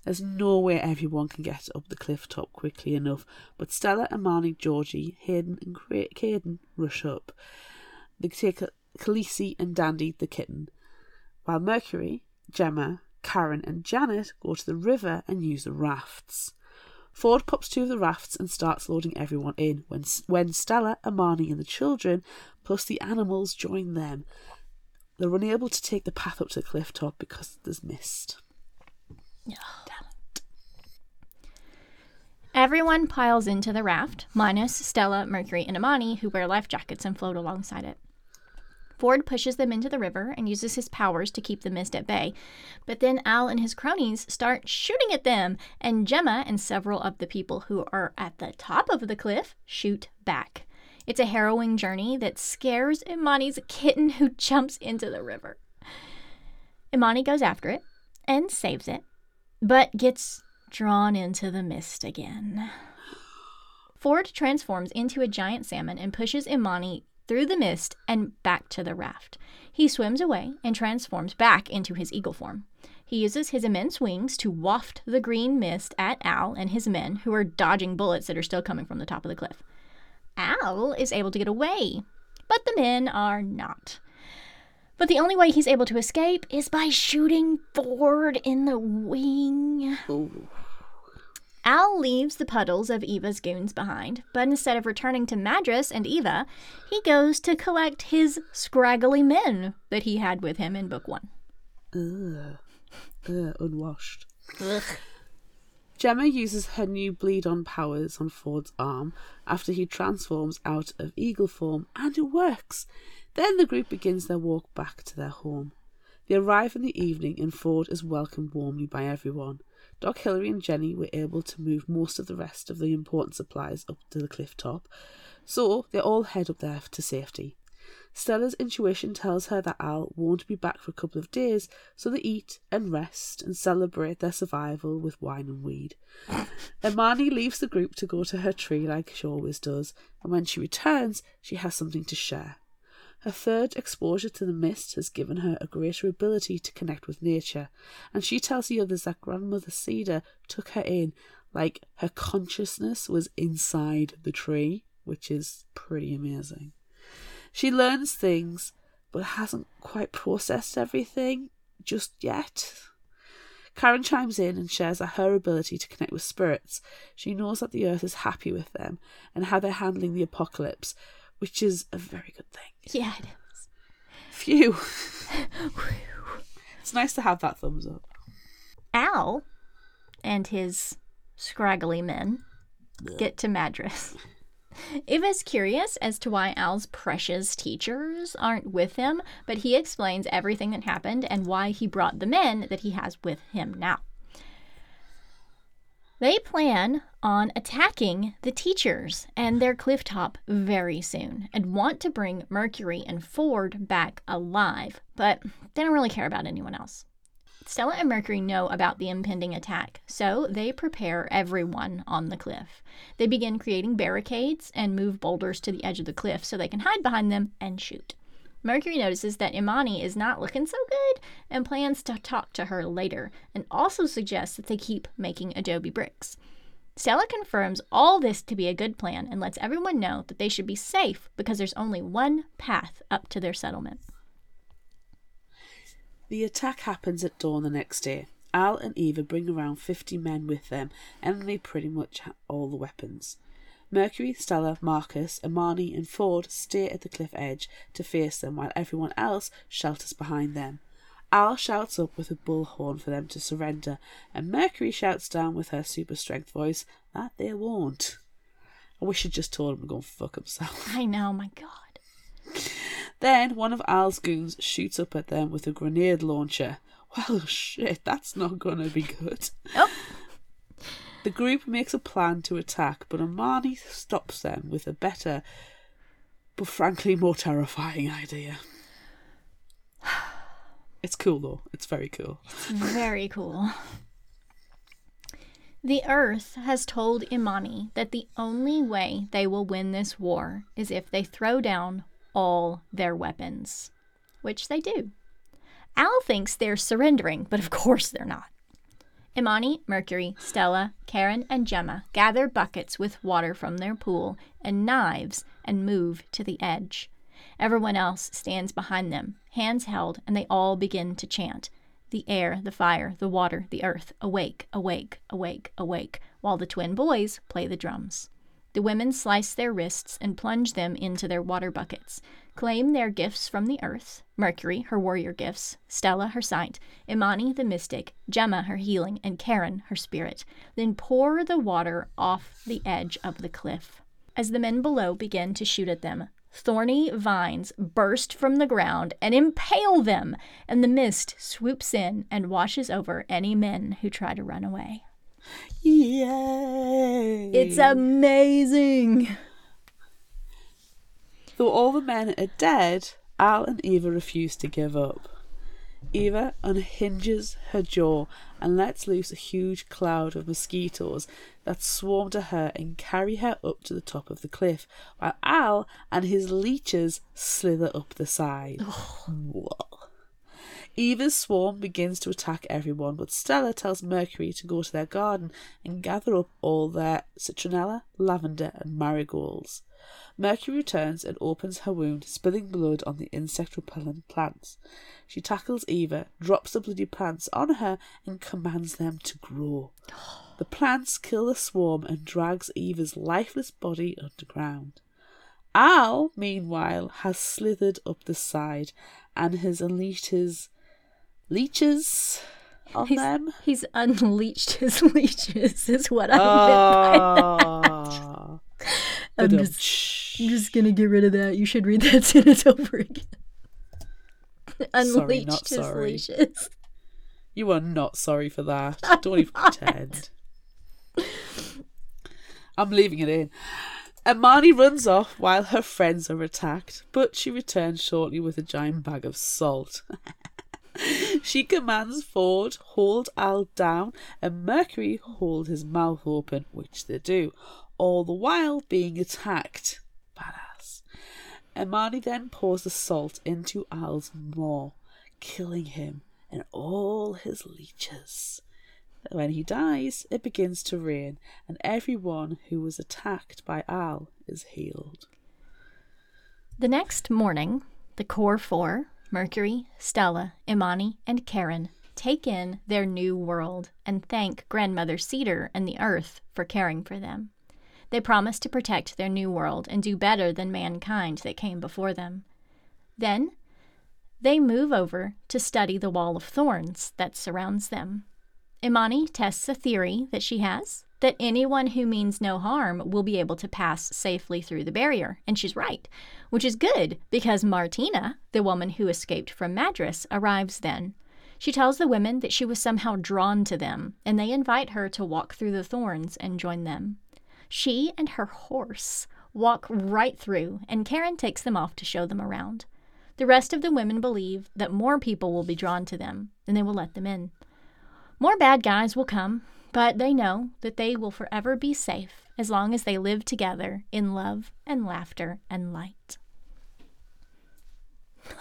There's no way everyone can get up the cliff top quickly enough, but Stella, Imani, Georgie, Hayden, and Caden rush up. They take Khaleesi and Dandy the kitten, while Mercury, Gemma, Karen, and Janet go to the river and use the rafts. Ford pops two of the rafts and starts loading everyone in when, when Stella, Imani, and the children, plus the animals, join them. They're unable to take the path up to the cliff top because there's mist. Everyone piles into the raft, minus Stella, Mercury, and Imani, who wear life jackets and float alongside it. Ford pushes them into the river and uses his powers to keep the mist at bay. But then Al and his cronies start shooting at them, and Gemma and several of the people who are at the top of the cliff shoot back. It's a harrowing journey that scares Imani's kitten who jumps into the river. Imani goes after it and saves it, but gets drawn into the mist again. Ford transforms into a giant salmon and pushes Imani through the mist and back to the raft. He swims away and transforms back into his eagle form. He uses his immense wings to waft the green mist at Al and his men, who are dodging bullets that are still coming from the top of the cliff. Al is able to get away, but the men are not. But the only way he's able to escape is by shooting Ford in the wing. Ooh. Al leaves the puddles of Eva's goons behind, but instead of returning to Madras and Eva, he goes to collect his scraggly men that he had with him in book one. Ugh. Ugh, unwashed. Ugh. Gemma uses her new bleed on powers on Ford's arm after he transforms out of eagle form, and it works. Then the group begins their walk back to their home. They arrive in the evening, and Ford is welcomed warmly by everyone. Doc, Hillary, and Jenny were able to move most of the rest of the important supplies up to the cliff top, so they all head up there to safety. Stella's intuition tells her that Al won't be back for a couple of days, so they eat and rest and celebrate their survival with wine and weed. Imani leaves the group to go to her tree like she always does, and when she returns, she has something to share. Her third exposure to the mist has given her a greater ability to connect with nature, and she tells the others that Grandmother Cedar took her in like her consciousness was inside the tree, which is pretty amazing. She learns things, but hasn't quite processed everything just yet. Karen chimes in and shares her ability to connect with spirits. She knows that the earth is happy with them and how they're handling the apocalypse, which is a very good thing. Yeah, it is. Phew. it's nice to have that thumbs up. Al and his scraggly men get to Madras. Eva's curious as to why Al's precious teachers aren't with him, but he explains everything that happened and why he brought the men that he has with him now. They plan on attacking the teachers and their clifftop very soon and want to bring Mercury and Ford back alive, but they don't really care about anyone else. Stella and Mercury know about the impending attack, so they prepare everyone on the cliff. They begin creating barricades and move boulders to the edge of the cliff so they can hide behind them and shoot. Mercury notices that Imani is not looking so good and plans to talk to her later, and also suggests that they keep making adobe bricks. Stella confirms all this to be a good plan and lets everyone know that they should be safe because there's only one path up to their settlement. The attack happens at dawn the next day. Al and Eva bring around 50 men with them, and they pretty much have all the weapons. Mercury, Stella, Marcus, Imani, and Ford stay at the cliff edge to face them while everyone else shelters behind them. Al shouts up with a bullhorn for them to surrender, and Mercury shouts down with her super strength voice that they won't. I wish I'd just told him to go and fuck himself. I know, my God. Then one of Al's goons shoots up at them with a grenade launcher. Well, shit, that's not gonna be good. Nope. The group makes a plan to attack, but Imani stops them with a better, but frankly more terrifying idea. It's cool though. It's very cool. Very cool. The Earth has told Imani that the only way they will win this war is if they throw down all their weapons, which they do. Al thinks they're surrendering, but of course they're not. Imani, Mercury, Stella, Karen, and Gemma gather buckets with water from their pool and knives and move to the edge. Everyone else stands behind them, hands held, and they all begin to chant the air, the fire, the water, the earth, awake, awake, awake, awake, while the twin boys play the drums. The women slice their wrists and plunge them into their water buckets, claim their gifts from the earth Mercury, her warrior gifts, Stella, her sight, Imani, the mystic, Gemma, her healing, and Karen, her spirit, then pour the water off the edge of the cliff. As the men below begin to shoot at them, thorny vines burst from the ground and impale them, and the mist swoops in and washes over any men who try to run away. Yay! It's amazing. Though all the men are dead, Al and Eva refuse to give up. Eva unhinges her jaw and lets loose a huge cloud of mosquitoes that swarm to her and carry her up to the top of the cliff, while Al and his leeches slither up the side. Whoa. Eva's swarm begins to attack everyone, but Stella tells Mercury to go to their garden and gather up all their citronella, lavender, and marigolds. Mercury returns and opens her wound, spilling blood on the insect repellent plants. She tackles Eva, drops the bloody plants on her, and commands them to grow. The plants kill the swarm and drags Eva's lifeless body underground. Al, meanwhile, has slithered up the side and has unleashed his leeches on He's, them. he's unleashed his leeches, is what I meant by that. Ah. I'm just, I'm just gonna get rid of that. You should read that sentence over again. Unleashed not his sorry. leashes. You are not sorry for that. Don't even pretend. I'm leaving it in. Imani runs off while her friends are attacked, but she returns shortly with a giant bag of salt. She commands Ford hold Al down and Mercury hold his mouth open, which they do, all the while being attacked. Badass. Imani then pours the salt into Al's maw, killing him and all his leeches. When he dies, it begins to rain, and everyone who was attacked by Al is healed. The next morning, the core four Mercury, Stella, Imani, and Karen take in their new world and thank Grandmother Cedar and the Earth for caring for them. They promise to protect their new world and do better than mankind that came before them. Then, they move over to study the wall of thorns that surrounds them. Imani tests a theory that she has that anyone who means no harm will be able to pass safely through the barrier, and she's right, which is good because Martina, the woman who escaped from Madras, arrives then. She tells the women that she was somehow drawn to them, and they invite her to walk through the thorns and join them. She and her horse walk right through, and Karen takes them off to show them around. The rest of the women believe that more people will be drawn to them, and they will let them in. More bad guys will come, but they know that they will forever be safe as long as they live together in love and laughter and light.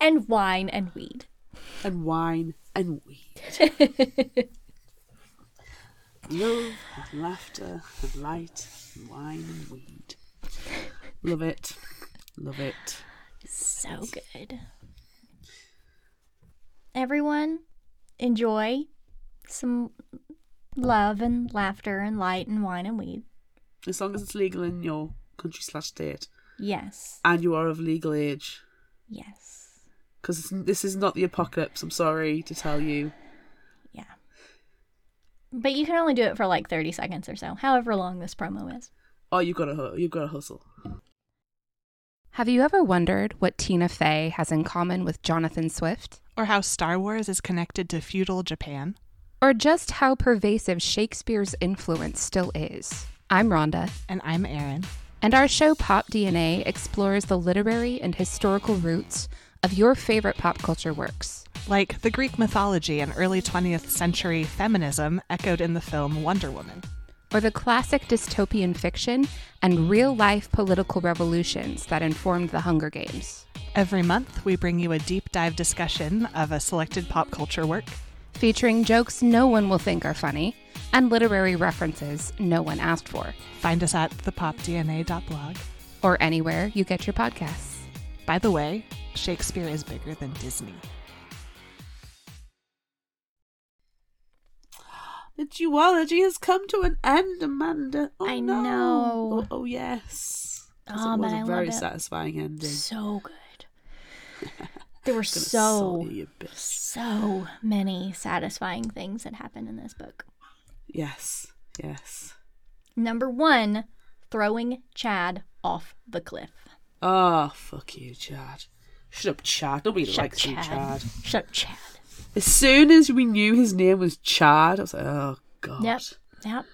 and wine and weed. And wine and weed. Love and laughter and light and wine and weed. Love it. Love it. So good. Everyone, enjoy some love and laughter and light and wine and weed. As long as it's legal in your country slash state Yes. and you are of legal age. Yes. Because this is not the apocalypse, I'm sorry to tell you. Yeah. But you can only do it for like 30 seconds or so, however long this promo is. Oh, you've got to, you've got to hustle. Have you ever wondered what Tina Fey has in common with Jonathan Swift? Or how Star Wars is connected to feudal Japan. Or just how pervasive Shakespeare's influence still is? I'm Rhonda, And I'm Erin. and our show Pop DNA explores the literary and historical roots of your favorite pop culture works. Like the Greek mythology and early 20th century feminism echoed in the film Wonder Woman. or the classic dystopian fiction and real life political revolutions that informed the Hunger Games. Every month, we bring you a deep dive discussion of a selected pop culture work. Featuring jokes no one will think are funny and literary references no one asked for, Find us at thepopdna.blog. or anywhere you get your podcasts. By the way, Shakespeare is bigger than Disney. The duology has come to an end, Amanda. Oh, I no. know. Oh, oh, yes. Oh, it was a very satisfying ending. So good. There were so, you, you so many satisfying things that happened in this book. Yes, yes. Number one, throwing Chad off the cliff. Oh, fuck you, Chad. Shut up, Chad. Nobody Shut likes you, Chad. Chad. Shut up, Chad. As soon as we knew his name was Chad, I was like, oh, God. Yep. Yep.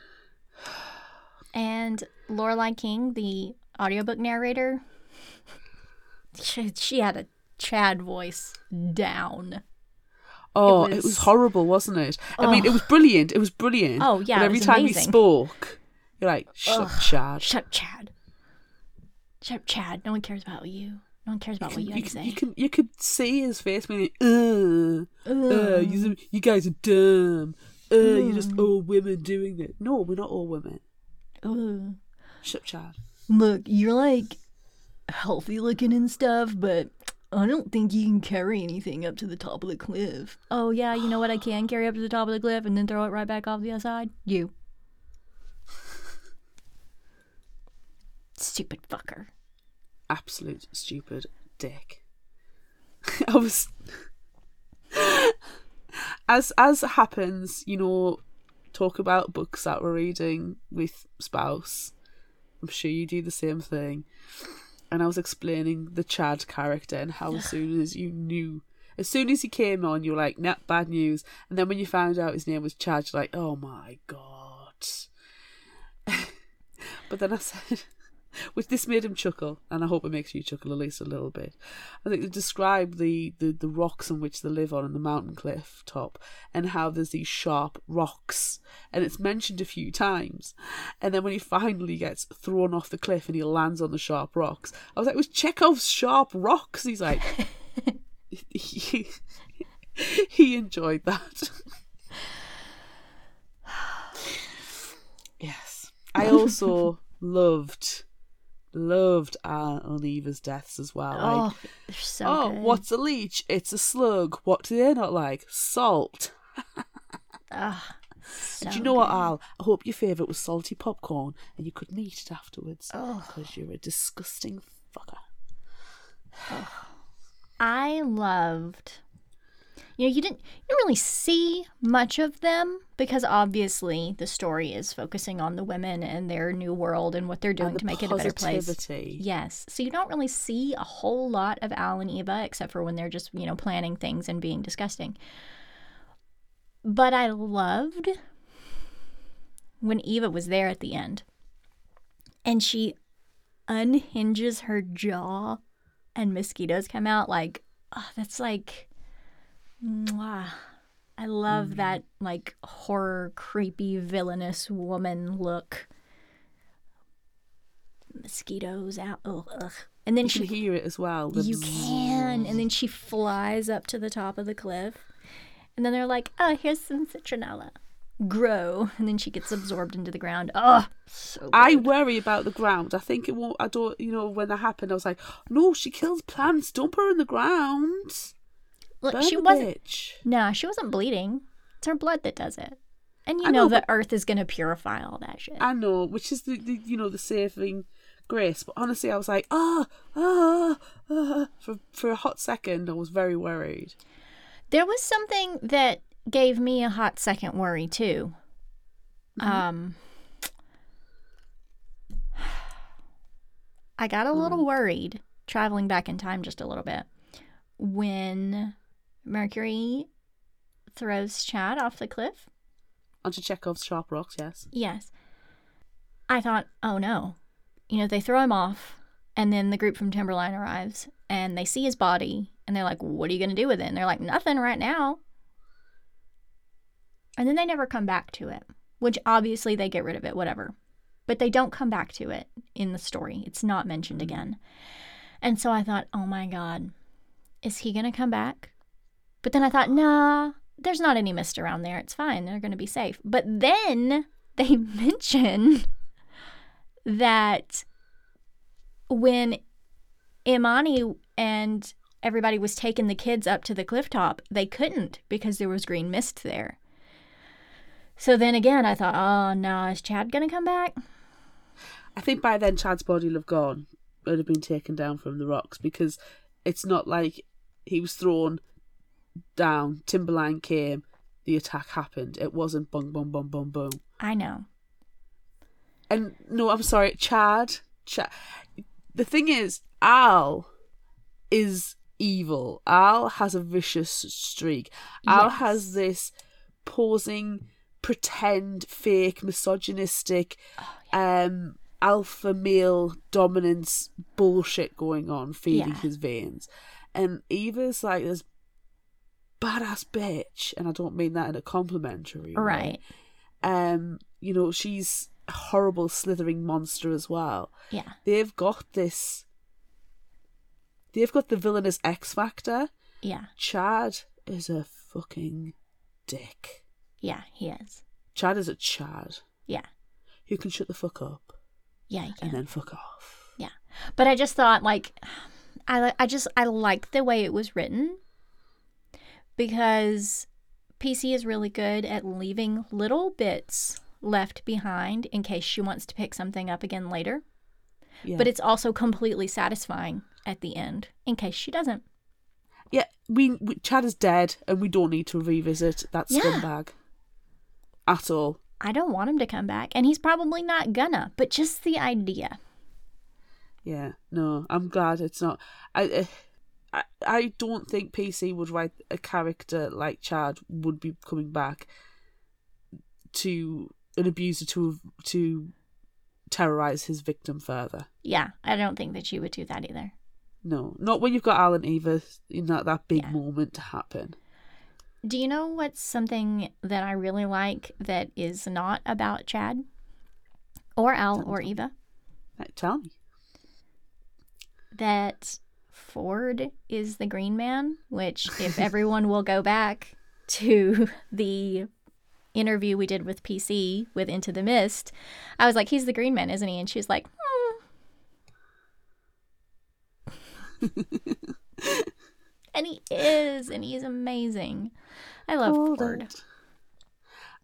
And Lorelei King, the audiobook narrator, she, she had a Chad voice down. Oh, It it was- was, horrible, wasn't it? I mean, it was brilliant. It was brilliant. Oh, yeah, But every was time he spoke, you're like, shut up, Chad. Shut up, Chad. Shut up, Chad. No one cares about you. No one cares about what you, you, can- say. you can you could see his face being like, uh, you, you guys are dumb. Uh, you're just all women doing it. No, we're not all women. Ugh. Shut, Chad. Look, you're like healthy looking and stuff, but I don't think you can carry anything up to the top of the cliff. Oh, yeah, you know what I can carry up to the top of the cliff and then throw it right back off the other side? You. Stupid fucker. Absolute stupid dick. I was as as happens, you know, talk about books that we're reading with spouse. I'm sure you do the same thing. And I was explaining the Chad character and how as soon as you knew as soon as he came on, you were like, nah, bad news. And then when you found out his name was Chad, you're like, oh my god. but then I said, which this made him chuckle, and I hope it makes you chuckle at least a little bit. I think they describe the, the, the rocks on which they live on in the mountain cliff top and how there's these sharp rocks, and it's mentioned a few times. And then when he finally gets thrown off the cliff and he lands on the sharp rocks, I was like, it was Chekhov's sharp rocks. He's like, he, he enjoyed that. yes. I also loved loved Al and Eva's deaths as well. Like, Oh, they're so oh, good. what's a leech? It's a slug. What do they not like? Salt. Ah, and so do you know what. Al? I hope your favourite was salty popcorn and you couldn't eat it afterwards. Oh. Because you're a disgusting fucker. I loved. You know, you didn't you didn't really see much of them because obviously the story is focusing on the women and their new world and what they're doing the to make it a better place. positivity. Yes. So you don't really see a whole lot of Al and Eva except for when they're just, you know, planning things and being disgusting. But I loved when Eva was there at the end and she unhinges her jaw and mosquitoes come out like oh, that's like mwah. I love mm. that like horror creepy villainous woman look mosquitoes out ugh, ugh. and then You she can hear it as well. you bzzz. can and then she flies up to the top of the cliff and then they're like oh here's some citronella grow and then she gets absorbed into the ground oh so I worry about the ground. I think it won't. I don't. You know, when that happened, I was like, "No, she kills plants. Dump her in the ground." Look, she wasn't bitch. No, she wasn't bleeding. It's her blood that does it. And you know, know, the earth is going to purify all that shit. I know, which is the, the you know the saving grace. But honestly, I was like, ah, ah, ah. For for a hot second, I was very worried. there was something that gave me a hot second worry too. Mm-hmm. Um I got a Mm. little worried traveling back in time just a little bit when Mercury throws Chad off the cliff. Onto Chekhov's sharp rocks, yes. Yes. I thought, oh no. You know, they throw him off, and then the group from Timberline arrives, and they see his body, and they're like, what are you going to do with it? And they're like, nothing right now. And then they never come back to it, which obviously they get rid of it, whatever. But they don't come back to it in the story. It's not mentioned mm. again. And so I thought, oh my God, is he going to come back? But then I thought, nah, there's not any mist around there. It's fine. They're going to be safe. But then they mention that when Imani and everybody was taking the kids up to the cliff top, they couldn't because there was green mist there. So then again, I thought, oh no, is Chad going to come back? I think by then Chad's body will have gone, would have been taken down from the rocks because it's not like he was thrown down. Timberline came, the attack happened. It wasn't boom, boom, boom, boom, boom. I know. And no, I'm sorry, Chad. Chad. The thing is, Al is evil. Al has a vicious streak. Al has this posing, pretend, fake, misogynistic, um, alpha male dominance bullshit going on, feeding Yeah. his veins. And Eva's like this badass bitch, and I don't mean that in a complimentary way Right. um you know she's a horrible slithering monster as well Yeah. they've got this they've got the villainous X Factor. Yeah. Chad is a fucking dick. Yeah, he is. Chad is a Chad Yeah. who can shut the fuck up Yeah, he and then fuck off. Yeah. But I just thought like I I just I like the way it was written because PC is really good at leaving little bits left behind in case she wants to pick something up again later. Yeah. But it's also completely satisfying at the end in case she doesn't. yeah, we, we Chad is dead, and we don't need to revisit that Yeah. scumbag at all. I don't want him to come back and he's probably not gonna, but just the idea. Yeah, no, I'm glad it's not. I, uh, I, I don't think PC would write a character like Chad would be coming back to an abuser to to terrorize his victim further. Yeah, I don't think that she would do that either. No, not when you've got Al and Eva in that that big Yeah. moment to happen. Do you know what's something that I really like that is not about Chad or Al or Eva? Tell me. That Ford is the Green Man, which, if everyone will go back to the interview we did with PC with Into the Mist, I was like, he's the Green Man, isn't he? And she's like, hmm. and he is, and he's amazing. I love Called Ford. it.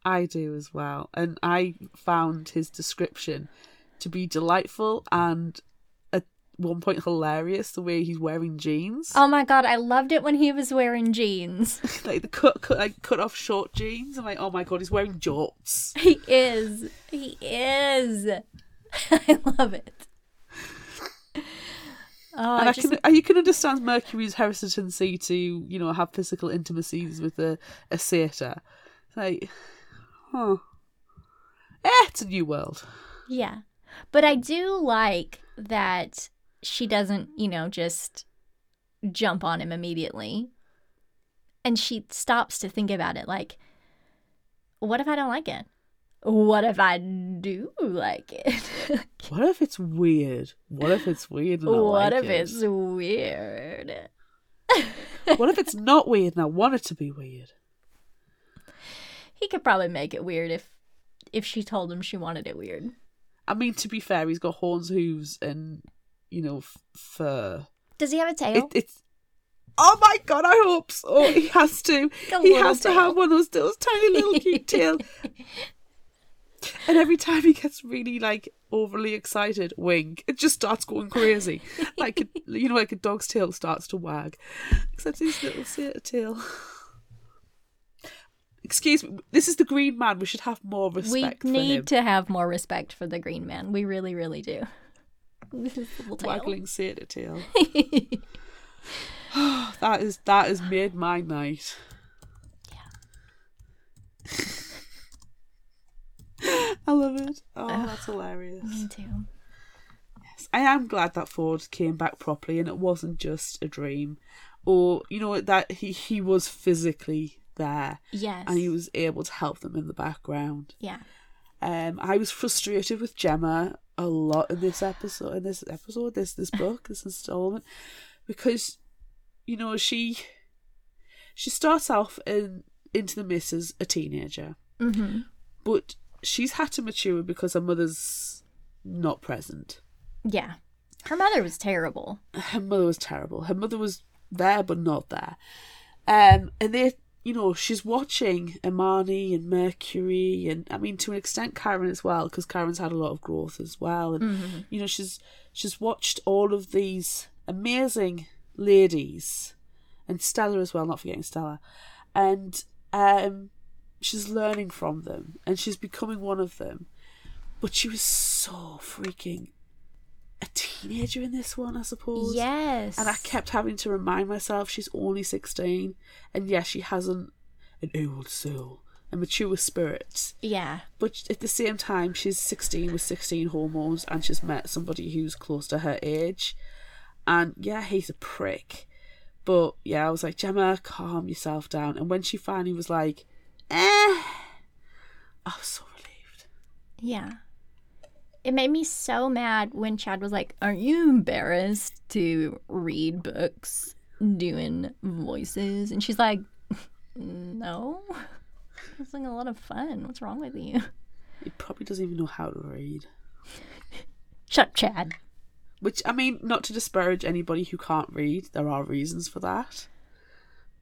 I do as well. And I found his description to be delightful and one point hilarious the way he's wearing jeans. Oh my god, I loved it when he was wearing jeans. like the cut, cut like cut off short jeans. I'm like, oh my god, he's wearing jorts. He is. He is. I love it. Oh, and I I just, can, you can understand Mercury's hesitancy to, you know, have physical intimacies with a, a satyr. Like, huh. Eh, it's a new world. yeah. But I do like that she doesn't, you know, just jump on him immediately. And she stops to think about it like, what if I don't like it? What if I do like it? What if it's weird? What if it's weird and what like if it? it's weird? What if it's not weird and I want it to be weird? He could probably make it weird if if she told him she wanted it weird. I mean, to be fair, he's got horns, hooves, and, you know, f- fur. Does he have a It, tail? it's. Oh my god, I hope so. He has to. He has to have one of those, those tiny little cute tail. And every time he gets really like overly excited, wink, it just starts going crazy. Like a, you know, like a dog's tail starts to wag. Except his little tail. Excuse me, this is the Green Man. We should have more we respect for need to have more respect for the green man. We really, really do. With his little tail. Waggling satyr tail. that is that has made my night. Yeah. I love it. Oh, that's hilarious. Me too. Yes, I am glad that Ford came back properly and it wasn't just a dream. Or, you know, that he, he was physically there Yes. and he was able to help them in the background. Yeah. Um, I was frustrated with Gemma a lot in this episode, in this episode, this this book, this installment, because you know she she starts off in into the mist as a teenager, Mm-hmm. but she's had to mature because her mother's not present. Yeah. Her mother was terrible. Her mother was terrible. Her mother was there but not there, um, and they. You know, she's watching Imani and Mercury, and I mean, to an extent, Karen as well, because Karen's had a lot of growth as well. And you know, she's she's watched all of these amazing ladies, and Stella as well, not forgetting Stella, and um, she's learning from them, and she's becoming one of them. But she was so freaking a teenager in this one, I suppose. Yes. And I kept having to remind myself she's only 16. And yes, she hasn't an old soul, a mature spirit. Yeah. But at the same time, she's 16 with 16 hormones and she's met somebody who's close to her age. And yeah, he's a prick. But yeah, I was like, Gemma, calm yourself down. And when she finally was like, eh, I was so relieved. Yeah. It made me so mad when Chad was like, Aren't you embarrassed to read books doing voices? And she's like, No. It's like a lot of fun. What's wrong with you? He probably doesn't even know how to read. Shut up, Chad. Which I mean, not to disparage anybody who can't read, there are reasons for that.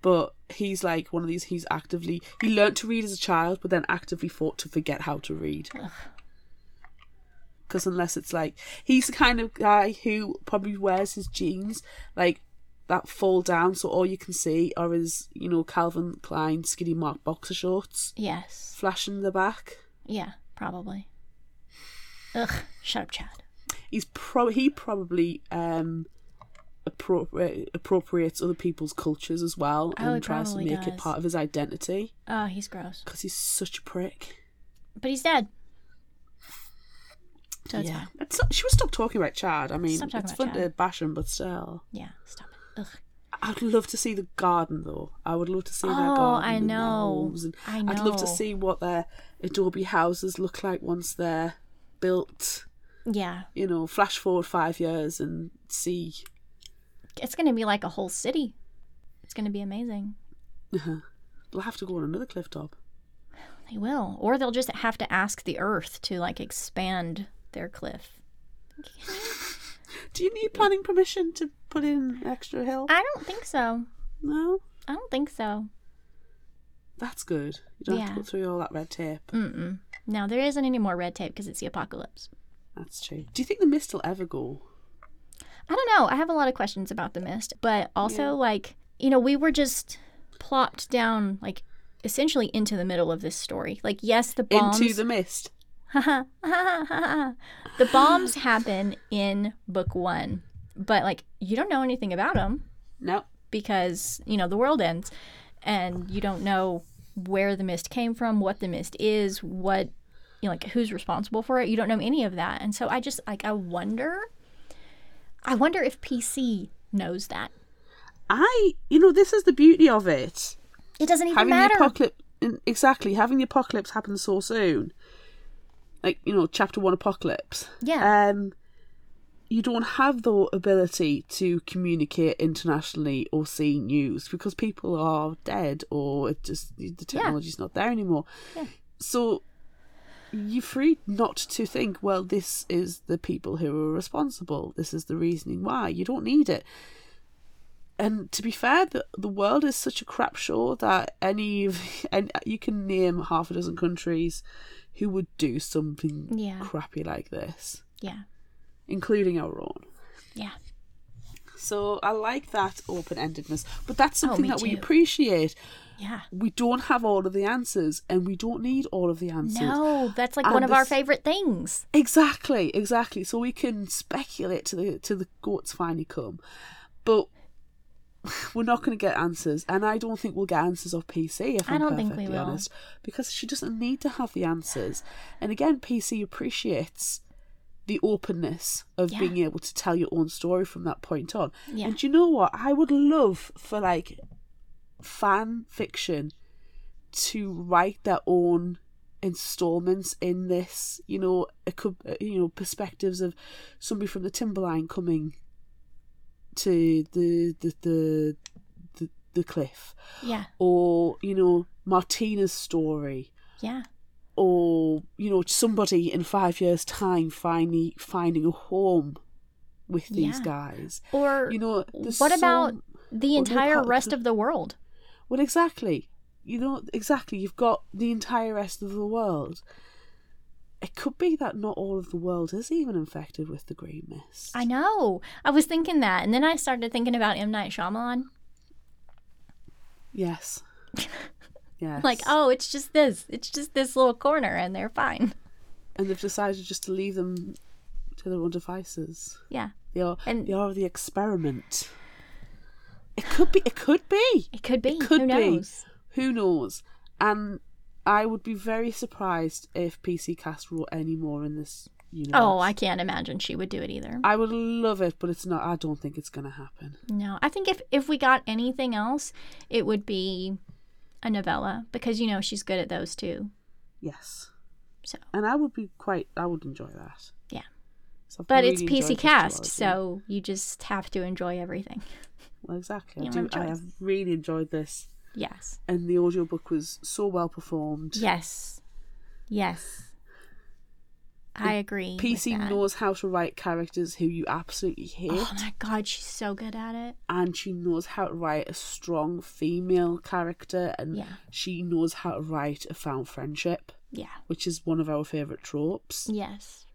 But he's like one of these. He's actively he learnt to read as a child, but then actively fought to forget how to read. Because unless it's like he's the kind of guy who probably wears his jeans like that fall down, so all you can see are his you know Calvin Klein skinny mark boxer shorts Yes. flashing in the back. Yeah, probably. Ugh. Shut up, Chad. he's pro he probably um appropri- appropriates other people's cultures as well Oh, and tries to make it part of his identity Oh, he's gross. because he's such a prick But he's dead. So it's yeah fine. it's, she was stop talking about chad i mean it's fun to bash him but still Yeah, stop it. Ugh. i'd love to see the garden though i would love to see their Oh, garden I and their know. homes and I i'd love to see what their adobe houses look like once they're built Yeah. you know flash forward five years and see It's going to be like a whole city. It's going to be amazing. Uh-huh. they'll have to go on another cliff top They will. Or they'll just have to ask the earth to like expand their cliff. do you need planning permission to put in extra hill I don't think so. No, I don't think so. that's good. You don't have Yeah. to go through all that red tape. Mm-mm. No, there isn't any more red tape because it's the apocalypse. That's true. Do you think the mist will ever go? I don't know. I have a lot of questions about the mist, but also like you know we were just plopped down like essentially into the middle of this story. Like yes, the bombs Into the mist. the bombs happen in book one, but like you don't know anything about them No. because you know the world ends, and you don't know where the mist came from, what the mist is, what you know, like who's responsible for it. You don't know any of that, and so I just like I wonder. I wonder if PC knows that. I, you know, this is the beauty of it. It doesn't even having matter. the apocalypse, exactly, having the apocalypse happen so soon. Like, you know, chapter one apocalypse. Yeah. Um, you don't have the ability to communicate internationally or see news because people are dead or it just the technology's not there anymore. Yeah. So you're free not to think, well, this is the people who are responsible. This is the reasoning why. You don't need it. And to be fair, the, the world is such a crap show that any of and you can name half a dozen countries who would do something Yeah. crappy like this, yeah. including our own. Yeah. So I like that open endedness, but that's Oh, something me that we appreciate. Yeah. We don't have all of the answers, and we don't need all of the answers. No, that's like And one of our favorite things. Exactly, exactly. So we can speculate to the to the goats finally come, but we're not going to get answers, and I don't think we'll get answers off PC. If I I'm don't think we will. honest, because she doesn't need to have the answers. And again, PC appreciates the openness of Yeah. being able to tell your own story from that point on. Yeah. And do you know what? I would love for like fan fiction to write their own installments in this you know it could you know perspectives of somebody from the timberline coming to the the the the, the cliff Yeah. or you know martina's story Yeah. or you know somebody in five years time finally finding a home with these Yeah. guys Or you know what so- about the entire part- rest of the world? well, exactly. You know, exactly. You've got the entire rest of the world. It could be that not all of the world is even infected with the green mist. I know. I was thinking that, and then I started thinking about M Night Shyamalan. Yes. Yes. Like, oh, it's just this. It's just this little corner, and they're fine. And they've decided just to leave them to their own devices. Yeah. They are. And- they are the experiment. It could be. It could be. It could be. It could Who be. knows? Who knows? And I would be very surprised if PC Cast wrote any more in this universe. Oh, I can't imagine she would do it either. I would love it, but it's not. I don't think it's going to happen. No, I think if if we got anything else, it would be a novella because you know she's good at those too. Yes. So And I would be quite. I would enjoy that. yeah, So But it's PC cast, so you just have to enjoy everything. Well, exactly. I, do, I have really enjoyed this. Yes. And the audiobook was so well performed. Yes. Yes. I agree. PC knows how to write characters who you absolutely hate, Oh my god, she's so good at it. and she knows how to write a strong female character, and Yeah. she knows how to write a found friendship, Yeah. which is one of our favourite tropes. Yes.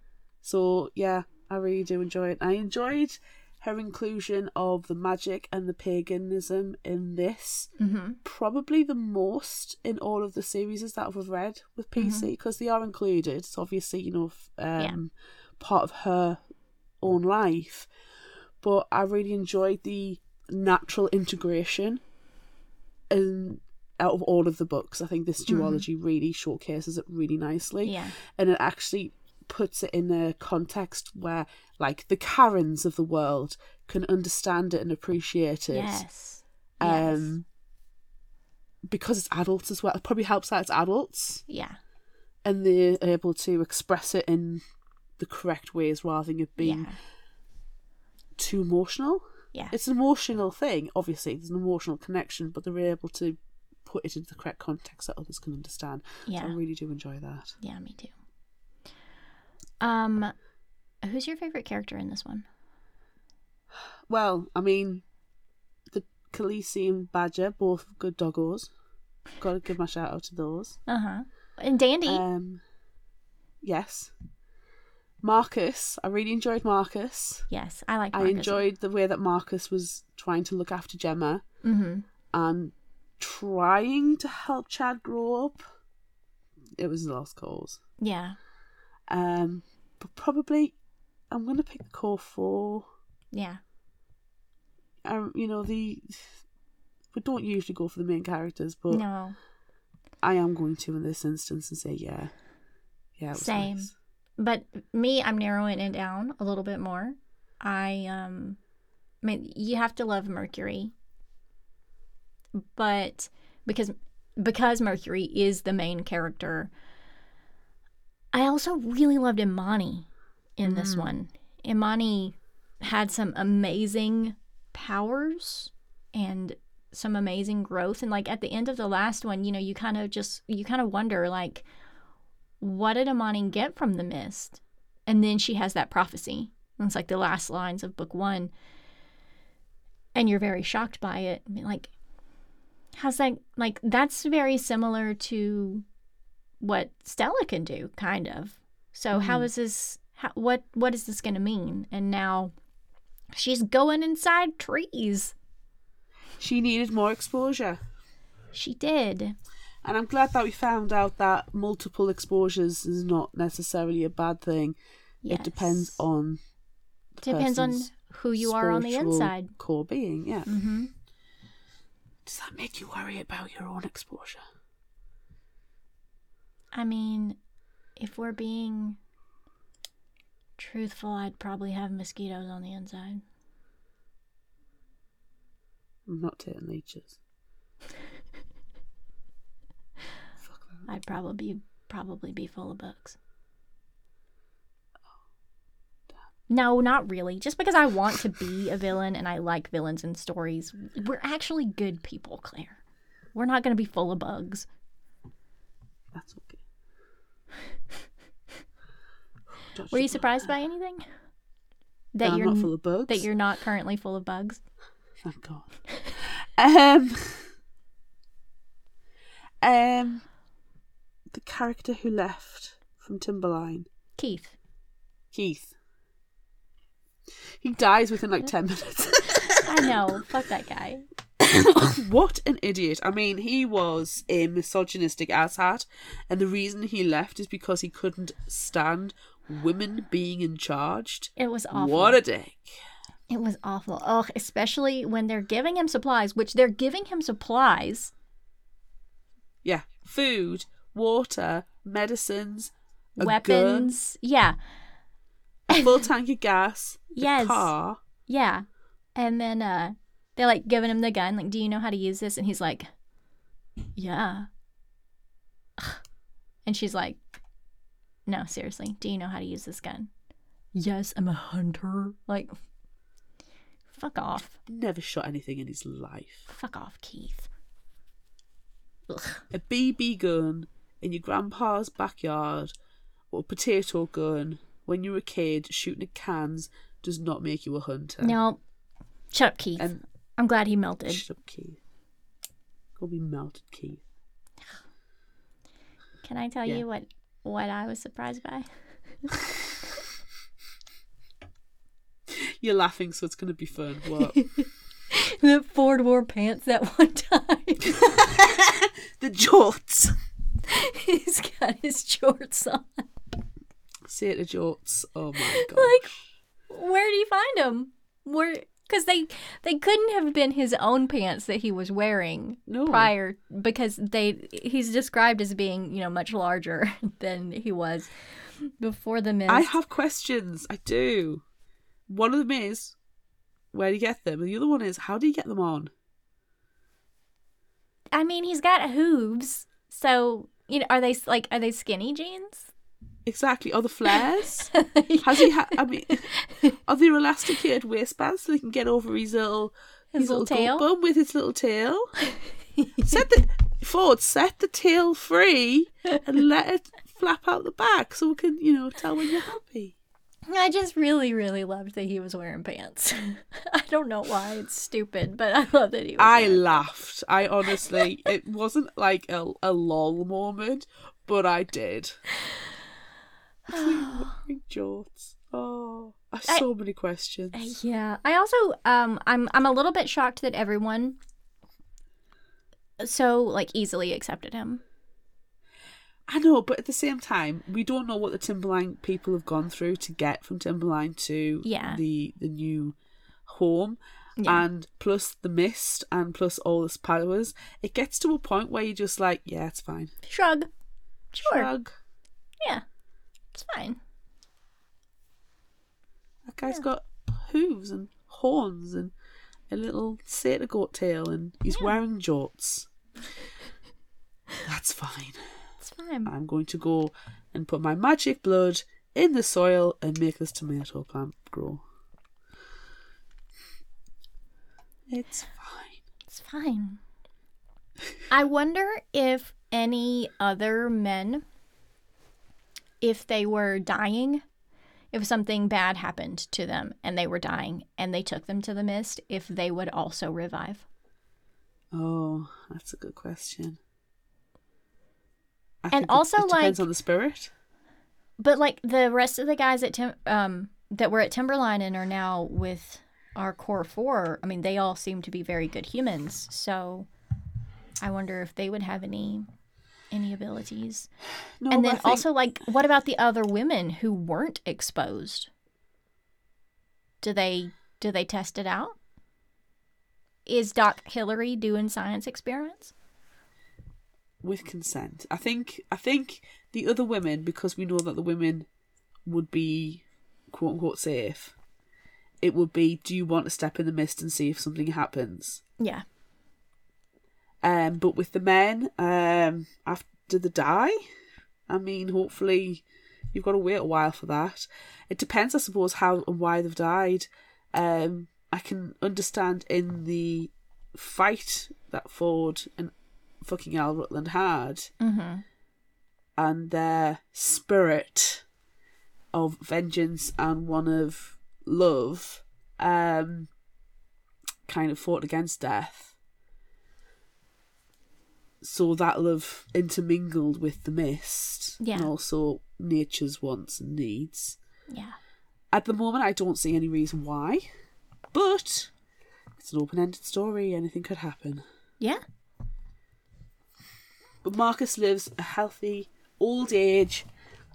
So yeah, I really do enjoy it. I enjoyed her inclusion of the magic and the paganism in this. Mm-hmm. Probably the most in all of the series that I've read with PC because they are included. It's obviously you know um, part of her own life, but I really enjoyed the natural integration and out of all of the books. I think this duology really showcases it really nicely Yeah. and it actually puts it in a context where like the karens of the world can understand it and appreciate it Yes. um because it's adults as well it probably helps that it's adults Yeah. and they're able to express it in the correct ways rather than it being Yeah. too emotional Yeah. it's an emotional thing obviously there's an emotional connection but they're able to put it into the correct context that others can understand so i really do enjoy that Yeah, me too. Um who's your favorite character in this one? Well, I mean, the Khaleesi and Badger, both good doggos. Got to give my shout out to those. Uh-huh. And Dandy. Um, yes. Marcus, I really enjoyed Marcus. yes, I like I enjoyed the way that Marcus was trying to look after Gemma Mhm. and trying to help Chad grow up. It was a lost cause. Yeah. Um, but probably I'm gonna pick the core four. Yeah. Um, you know the we don't usually go for the main characters, but No. I am going to in this instance and say yeah, yeah. Same. nice. But me, I'm narrowing it down a little bit more. I um I mean you have to love Mercury. But because because Mercury is the main character, I also really loved Imani in this mm. one. Imani had some amazing powers and some amazing growth and like at the end of the last one, you know, you kind of just you kind of wonder like what did Imani get from the mist? And then she has that prophecy. And It's like the last lines of book one. And you're very shocked by it. I mean, like, how's that? Like, that's very similar to what Stella can do, kind of. So, how is this? How, what What is this going to mean? And now she's going inside trees. She needed more exposure, She did. and I'm glad that we found out that multiple exposures is not necessarily a bad thing. It depends on Depends on who you are on the inside. core being. Yeah. Mm-hmm. Does that make you worry about your own exposure? I mean, if we're being truthful, I'd probably have mosquitoes on the inside. I'm not taking leeches. Fuck that. I'd probably be, probably be full of bugs. No, not really. Just because I want to be a villain and I like villains and stories, we're actually good people, Claire. We're not going to be full of bugs. That's okay. Were you surprised by anything? That you're not full of bugs. that you're not currently full of bugs. Thank God. Um, um, the character who left from Timberline, Keith. Keith. He dies within like ten minutes. I know. Fuck that guy. what an idiot! I mean, he was a misogynistic asshat, and the reason he left is because he couldn't stand women being in charge. It was awful. What a dick! It was awful. Oh, especially when they're giving him supplies, which they're giving him supplies. Yeah, food, water, medicines, a gun, weapons. Yeah. a full tank of gas, a Yes. car. Yeah. And then uh they're like giving him the gun, like, do you know how to use this? And he's like, Yeah. And she's like, No, seriously, do you know how to use this gun? Yes, I'm a hunter. Like, fuck off. Never shot anything in his life. Fuck off, Keith. Ugh. A BB gun in your grandpa's backyard or a potato gun when you're a kid shooting at cans does not make you a hunter. No. Shut up, Keith. And I'm glad he melted. shut up, Keith. Go be melted, Keith. Can I tell Yeah. you what what I was surprised by? You're laughing, so it's going to be fun. What? that Ford wore pants that one time. the jorts. He's got his shorts on. Say it to jorts. Oh my god. Like, where did you find them? Where? Because they they couldn't have been his own pants that he was wearing No. prior, because they he's described as being you know much larger than he was before the mist. I have questions. I do. One of them is where do you get them? And the other one is how do you get them on? I mean, he's got hooves, so you know, are they like are they skinny jeans? Exactly. Are the flares? Has he had? I mean, are there elasticated waistbands so he can get over his little His little goat tail? with his little tail? set the Ford. Set the tail free and let it flap out the back so we can, you know, tell when you're happy. I just really, really loved that he was wearing pants. I don't know why it's stupid, but I love that he was. I laughed. I honestly, it wasn't like a, a lol moment, but I did. Wearing jorts. Oh, I so many questions. Yeah. I also um I'm I'm a little bit shocked that everyone so like easily accepted him. I know, but at the same time, we don't know what the Timberline people have gone through to get from Timberline to Yeah. the the new home. Yeah. And plus the mist and plus all the powers, it gets to a point where you're just like, yeah, it's fine. Shrug. Sure. Shrug. Yeah. It's fine. That guy's got hooves and horns and a little satyr goat tail and he's wearing jorts. That's fine. It's fine. I'm going to go and put my magic blood in the soil and make this tomato plant grow. It's fine. It's fine. I wonder if any other men if they were dying, if something bad happened to them and they were dying and they took them to the mist, if they would also revive. Oh, that's a good question. I And think it- also, it depends like- on the spirit. But like the rest of the guys at Tim- um that were at Timberline and are now with our core four, I mean, they all seem to be very good humans. So I wonder if they would have any any abilities. No, and then also like what about the other women who weren't exposed? Do they do they test it out? Is Doc Hillary doing science experiments? with consent. I think I think the other women, because we know that the women would be quote unquote safe, it would be do you want to step in the mist and see if something happens? Yeah. Um but with the men, um after they die, I mean hopefully you've got to wait a while for that. It depends I suppose how and why they've died. Um I can understand in the fight that Ford and fucking Al Rutland had Mm-hmm. and their spirit of vengeance and one of love um kind of fought against death so that'll have intermingled with the mist Yeah. and also nature's wants and needs Yeah. at the moment i don't see any reason why but it's an open-ended story anything could happen Yeah. But Marcus lives a healthy old age,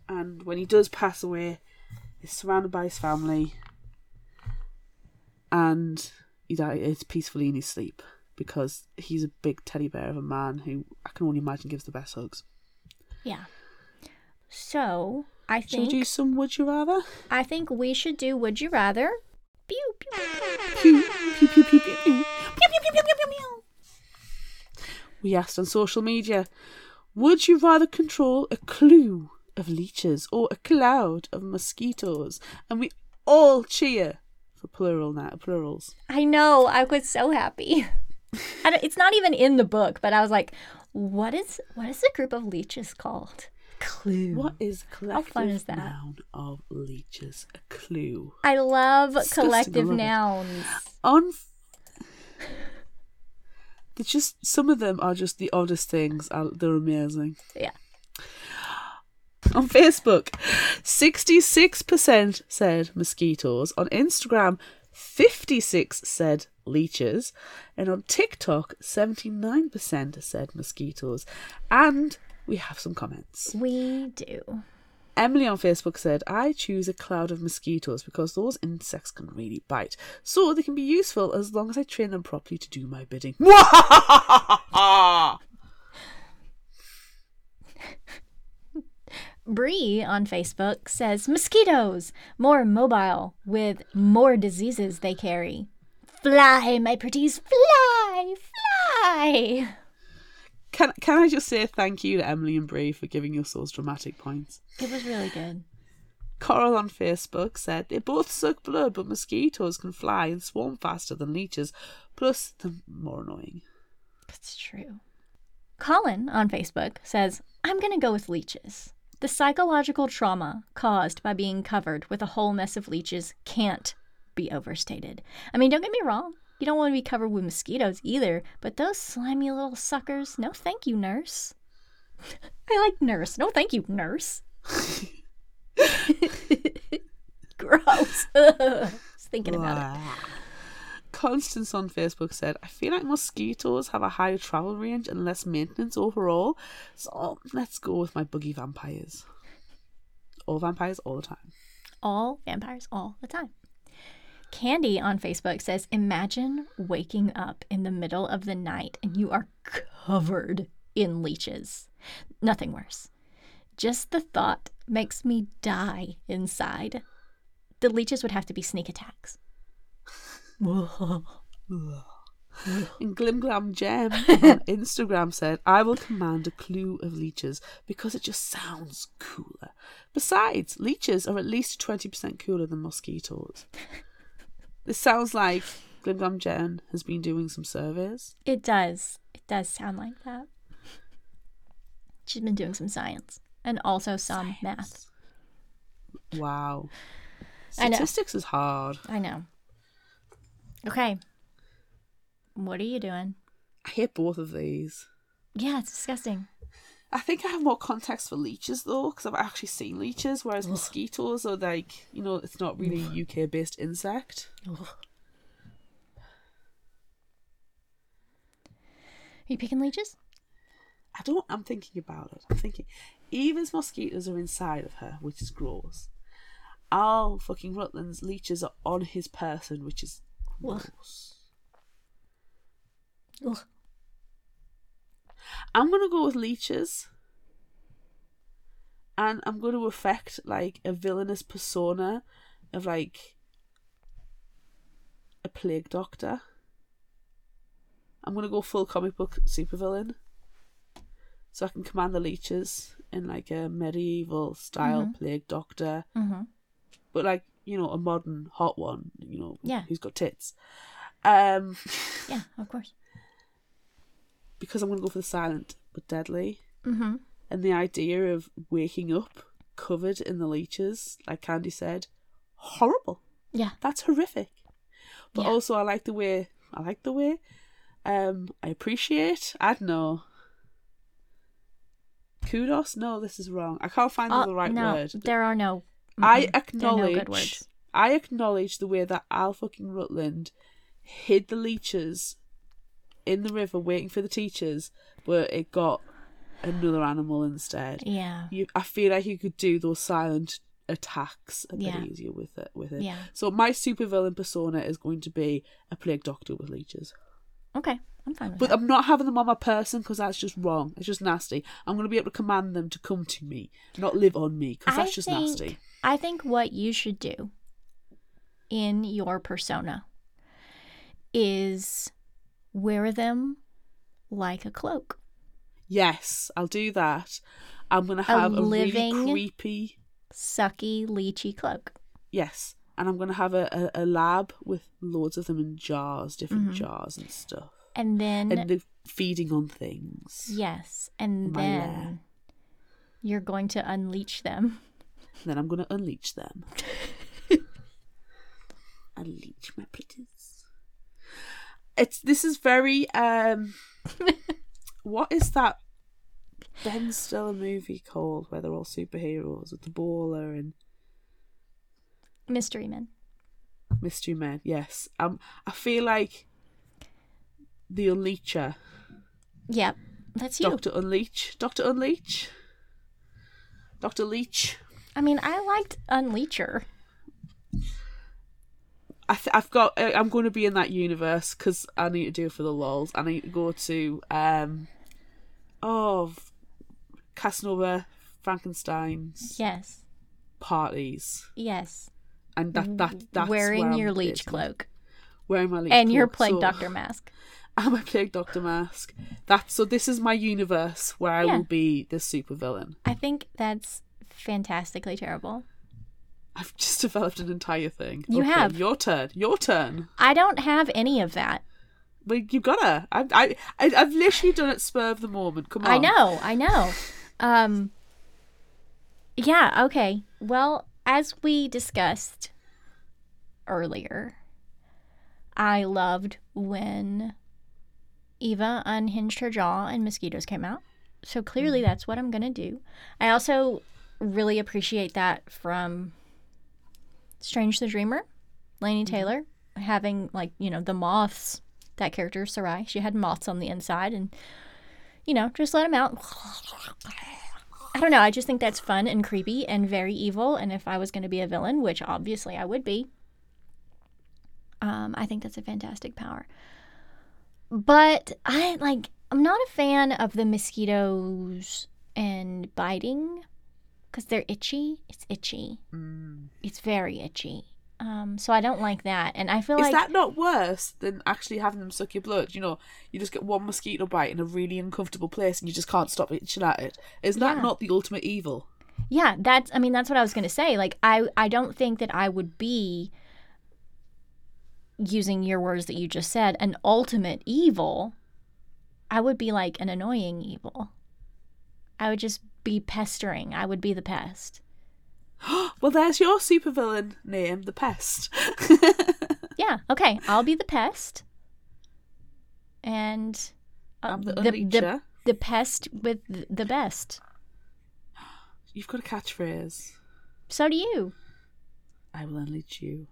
and when he does pass away, he's surrounded by his family, and he dies peacefully in his sleep because he's a big teddy bear of a man who I can only imagine gives the best hugs. Yeah. So I Shall we think do some Would You Rather? I think we should do Would You Rather? Pew, pew. Pew, pew, pew, pew, pew, pew. Pew, pew, pew, pew, pew, pew. We asked on social media, would you rather control a clue of leeches or a cloud of mosquitoes. And we all cheer for plural now, plurals. I know. I was so happy. I it's not even in the book, but I was like, what is what is the group of leeches called? Clue. What is collective fun is that? noun of leeches? A clue. I love Disgusting, I collective love nouns. On. They're just some of them are just the oddest things. Uh, They're amazing. Yeah. On Facebook, 66% said mosquitoes. On Instagram, 56 said leeches. And on TikTok, 79% said mosquitoes. And we have some comments. We do. Emily on Facebook said, I choose a cloud of mosquitoes because those insects can really bite. So they can be useful as long as I train them properly to do my bidding. Bree on Facebook says mosquitoes, more mobile with more diseases they carry. Fly, my pretties, fly, fly. Can, can I just say thank you to Emily and Brie for giving your those dramatic points? It was really good. Coral on Facebook said they both suck blood, but mosquitoes can fly and swarm faster than leeches. Plus, they're more annoying. That's true. Colin on Facebook says, I'm going to go with leeches. The psychological trauma caused by being covered with a whole mess of leeches can't be overstated. I mean, don't get me wrong. You don't want to be covered with mosquitoes either, but those slimy little suckers, no thank you, nurse. I like nurse. No thank you, nurse. Gross. Just thinking about it. Constance on Facebook said, I feel like mosquitoes have a higher travel range and less maintenance overall, so let's go with my boogie vampires. All vampires all the time. all vampires all the time. Candy on Facebook says, Imagine waking up in the middle of the night and you are covered in leeches. Nothing worse. Just the thought makes me die inside. The leeches would have to be sneak attacks. And Glimglam Gem on Instagram said, I will command a clue of leeches because it just sounds cooler. Besides, leeches are at least 20% cooler than mosquitoes. This sounds like Glimglam Gem has been doing some surveys. It does. It does sound like that. She's been doing some science and also some math. Wow. Statistics is hard. I know. Okay. What are you doing? I hate both of these. Yeah, it's disgusting. I think I have more context for leeches though, because I've actually seen leeches, whereas mosquitoes are like, you know, it's not really a UK based insect. Are you picking leeches? I don't, I'm thinking about it. I'm thinking, Eva's mosquitoes are inside of her, which is gross. Al fucking Rutland's leeches are on his person, which is gross. Ugh. I'm gonna go with leeches. And I'm to affect like a villainous persona of like a plague doctor. I'm gonna go full comic book supervillain. So I can command the leeches in like a medieval style plague doctor. Mm-hmm. But like, you know, a modern hot one, you know, Yeah. who's got tits. Um Yeah, of course. because I'm gonna go for the silent but deadly. Mm-hmm. And the idea of waking up covered in the leeches, like Candy said, horrible. Yeah. That's horrific. But Yeah. also I like the way I like the way. Um I appreciate I don't know. Kudos? No, this is wrong. I can't find Uh, the right no, word. there are no. Mm-hmm. I mm-mm, no acknowledge words. I acknowledge the way that Al fucking Rutland hid the leeches in the river waiting for the teachers, but it got another animal instead. Yeah. You, I feel like you could do those silent attacks a bit Yeah. easier with it. With it. Yeah. So my supervillain persona is going to be a plague doctor with leeches. Okay, I'm fine with But that. I'm not having them on my person because that's just wrong. It's just nasty. I'm going to be able to command them to come to me, not live on me, because that's just think- nasty. I think what you should do in your persona is wear them like a cloak. Yes, I'll do that. I'm gonna have a, living- really creepy Sucky, leechy cloak. yes, and I'm gonna have a, a, a lab with loads of them in jars, different Mm-hmm. jars and stuff, And then, and they're feeding on things. yes, and then lair. you're going to unleash them. Then I'm gonna unleash them. unleash my pretties. It's this is very um. what is that Ben Stiller movie called where they're all superheroes with the Bowler and Mystery Men. mystery men? Yes, um, I feel like the Unleecher, Yep, that's you. Doctor Unleash, Doctor Unleash, Doctor Leech. I mean, I liked Unleecher. I th- I've got. I'm going to be in that universe because I need to do it for the lols. I need to go to um, oh, Casanova Frankenstein's Yes, parties, yes. and that that that's Wearing your leech cloak wearing my leech cloak. and your cloak. plague So, doctor mask. I'm a plague doctor mask. That's so. This is my universe where I will be the supervillain. I think that's fantastically terrible. I've just developed an entire thing. You Okay, have. your turn. Your turn. I don't have any of that. But you gotta. I, I, I've literally done it spur of the moment. Come on. I know, I know. Um Yeah, okay. Well, as we discussed earlier, I loved when Eva unhinged her jaw and mosquitoes came out. So clearly that's what I'm going to do. I also really appreciate that from Strange the Dreamer, Laini Taylor, having like, you know, the moths. That character, Sarai, she had moths on the inside and you know, just let them out. I don't know. I just think that's fun and creepy and very evil. And if I was going to be a villain, which obviously I would be, um, I think that's a fantastic power. But I like, I'm not a fan of the mosquitoes and biting because they're itchy. It's itchy. It's very itchy. Um, so I don't like that. And I feel like Is like that not worse than actually having them suck your blood? You know, you just get one mosquito bite in a really uncomfortable place and you just can't stop itching at it. Is that Yeah. not the ultimate evil? Yeah, that's I mean that's what I was going to say. Like I I don't think that I would be using your words that you just said an ultimate evil. I would be like an annoying evil. I would just be pestering. I would be the pest. Well, there's your supervillain name, the Pest. Yeah, okay. I'll be the pest. And uh, I'm the the, unleecher. the pest with the best. You've got a catchphrase. So do you. I will unleash you.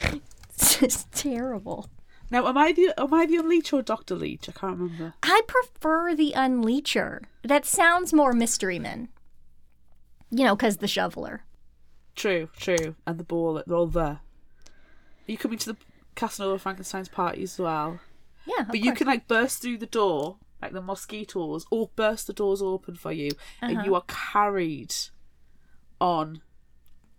It's just terrible. Now, am I the am I the unleash or Doctor Leech? I can't remember. I prefer the Unleecher. That sounds more Mystery man. You know, because the shoveler. True, true. And the ball, they're all there. Are you coming to the Casanova Frankenstein's party as well? Yeah, But you course. can like burst through the door, like the mosquitoes, or burst the doors open for you, Uh-huh. and you are carried on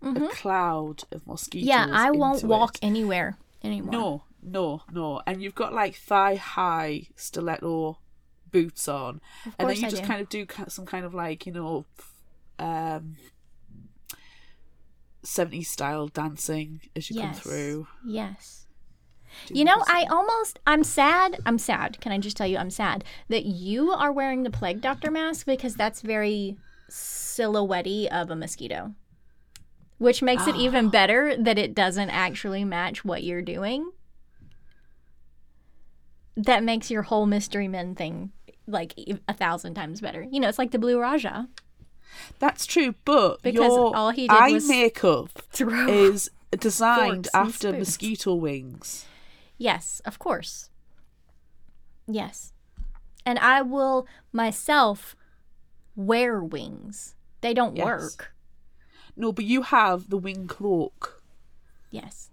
a cloud of mosquitoes. Mm-hmm. Yeah, I won't walk it. anywhere anymore. No, no, no. And you've got like thigh high stiletto boots on, and then you I just do. kind of do some kind of like you know, um, 70s style dancing as you come through. Yes. You know, I almost, I'm sad. I'm sad. Can I just tell you, I'm sad that you are wearing the plague doctor mask because that's very silhouette of a mosquito. Which makes it Ah. even better that it doesn't actually match what you're doing. That makes your whole Mystery Men thing like a thousand times better. You know, it's like the Blue Raja. That's true, but Because your all he did eye was makeup is designed after spoons. mosquito wings. Yes, of course. Yes. And I will myself wear wings. They don't Yes. work. No, but you have the wing cloak, Yes.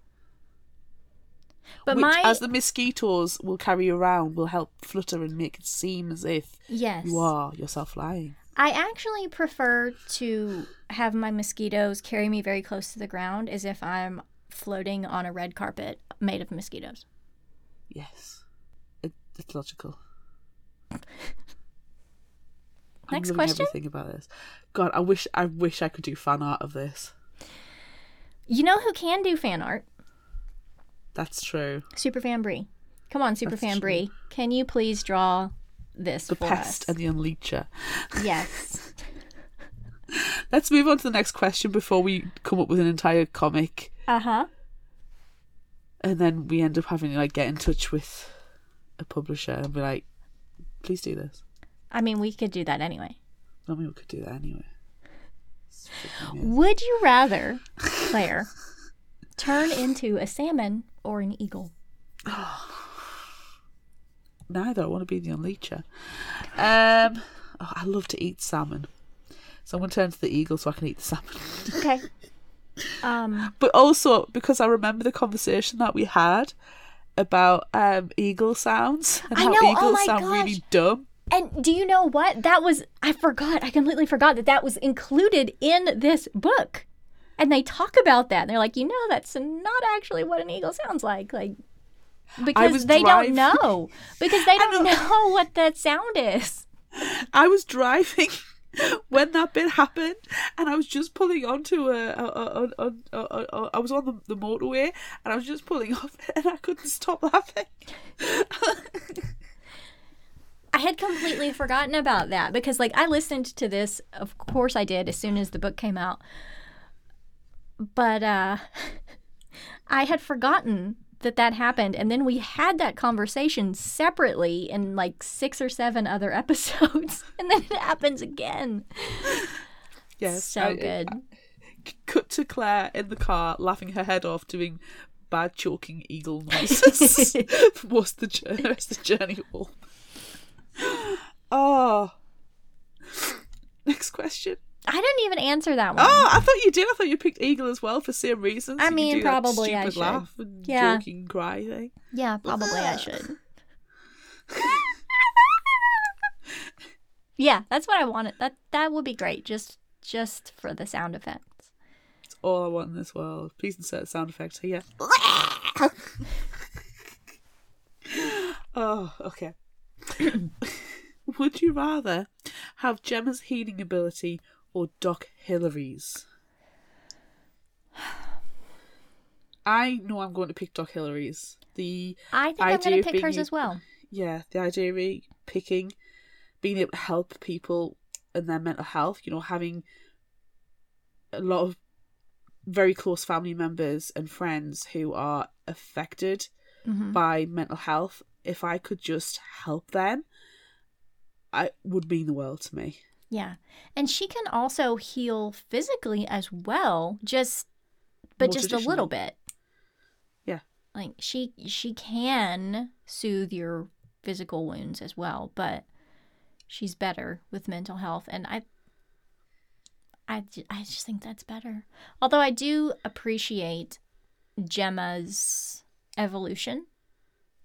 But which, my as the mosquitoes will carry around, will help flutter and make it seem as if yes. you are yourself flying. I actually prefer to have my mosquitoes carry me very close to the ground as if I'm floating on a red carpet made of mosquitoes. Yes, it, it's logical. I'm Next loving question. Everything about this. God, I wish I wish I could do fan art of this. You know who can do fan art? That's true. Superfan Brie. Come on, Superfan. Brie. Can you please draw this The for pest us? and the unleecher. yes. Let's move on to the next question before we come up with an entire comic, Uh huh. and then we end up having to like get in touch with a publisher and be like, "Please do this." I mean, we could do that anyway. I mean, we could do that anyway. It's freaking amazing. Would you rather, Claire, turn into a salmon or an eagle? Neither. I want to be the unleecher. Um, oh, I love to eat salmon, so I'm going to turn to the eagle so I can eat the salmon. Okay. Um. but also because I remember the conversation that we had about um eagle sounds and I how know, oh eagles my sound gosh. really dumb. And do you know what? That was I forgot. I completely forgot that that was included in this book. And they talk about that. And they're like, you know, that's not actually what an eagle sounds like. Like because they driving- don't know. Because they don't know. know what that sound is. I was driving when that bit happened, and I was just pulling onto a, a, a, a I was on the, the motorway, and I was just pulling off, and I couldn't stop laughing. I had completely forgotten about that because, like, I listened to this. Of course, I did as soon as the book came out. But uh, I had forgotten that that happened, and then we had that conversation separately in like six or seven other episodes, and then it happens again. Yes, so I- good. Cut to Claire in the car, laughing her head off, doing bad choking eagle noises of the journey, the rest of the journey home. Oh. Next question. I didn't even answer that one. Oh, I thought you did. I thought you picked eagle as well for same reasons. I mean, probably I should. laugh and Yeah. joking cry thing. Yeah, probably I should. yeah, that's what I wanted. That that would be great. Just just for the sound effects. It's all I want in this world. Please insert sound effects here. oh, okay. Would you rather have Gemma's healing ability or Doc Hillary's? I know I'm going to pick Doc Hillary's. The I think I'm going to pick hers as well. yeah, the idea of me picking, being able to help people and their mental health, you know, having a lot of very close family members and friends who are affected Mm-hmm. by mental health. If I could just help them, I would mean the world to me. Yeah. And she can also heal physically as well, just but More just a little bit. Yeah. Like she she can soothe your physical wounds as well, but she's better with mental health and I I, I just think that's better. Although I do appreciate Gemma's evolution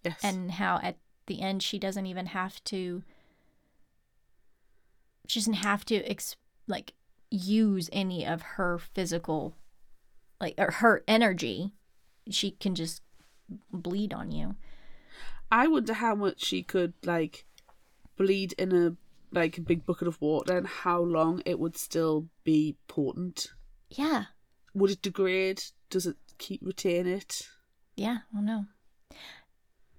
Yes. and how at the end she doesn't even have to she doesn't have to ex- like use any of her physical like or her energy she can just bleed on you I wonder how much she could like bleed in a like a big bucket of water and how long it would still be potent. yeah Would it degrade? Does it keep retain it? yeah i don't know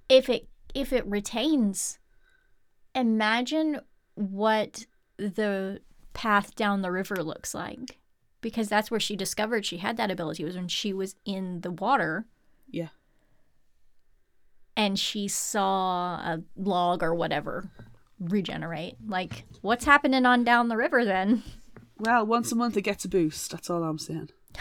if it if it retains imagine what the path down the river looks like because that's where she discovered she had that ability was when she was in the water Yeah. and she saw a log or whatever regenerate. Like, what's happening on down the river then? Well, once a month it gets a boost. That's all I'm saying.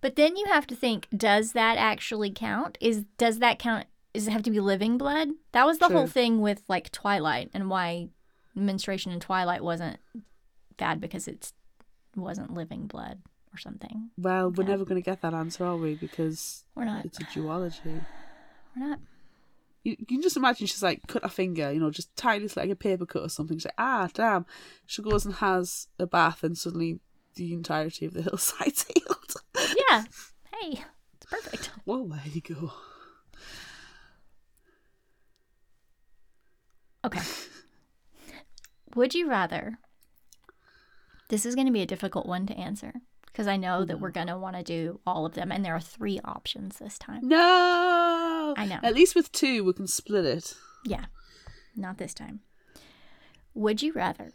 But then you have to think, does that actually count? Is does that count? Does it have to be living blood? That was the whole thing with like Twilight and why menstruation in Twilight wasn't bad because it wasn't living blood or something. Well, we're Yeah. never going to get that answer, are we? Because We're not. it's a duology. We're not. You, you can just imagine she's like cut her finger, you know, just tiny, like a paper cut or something. She's like, ah, damn. She goes and has a bath, and suddenly the entirety of the hillside's healed. Yeah. hey, it's perfect. well, there you go. Okay. Would you rather? This is going to be a difficult one to answer because I know that we're mm-hmm. going to want to do all of them, and there are three options this time. No. I know. At least with two, we can split it. Yeah, not this time. Would you rather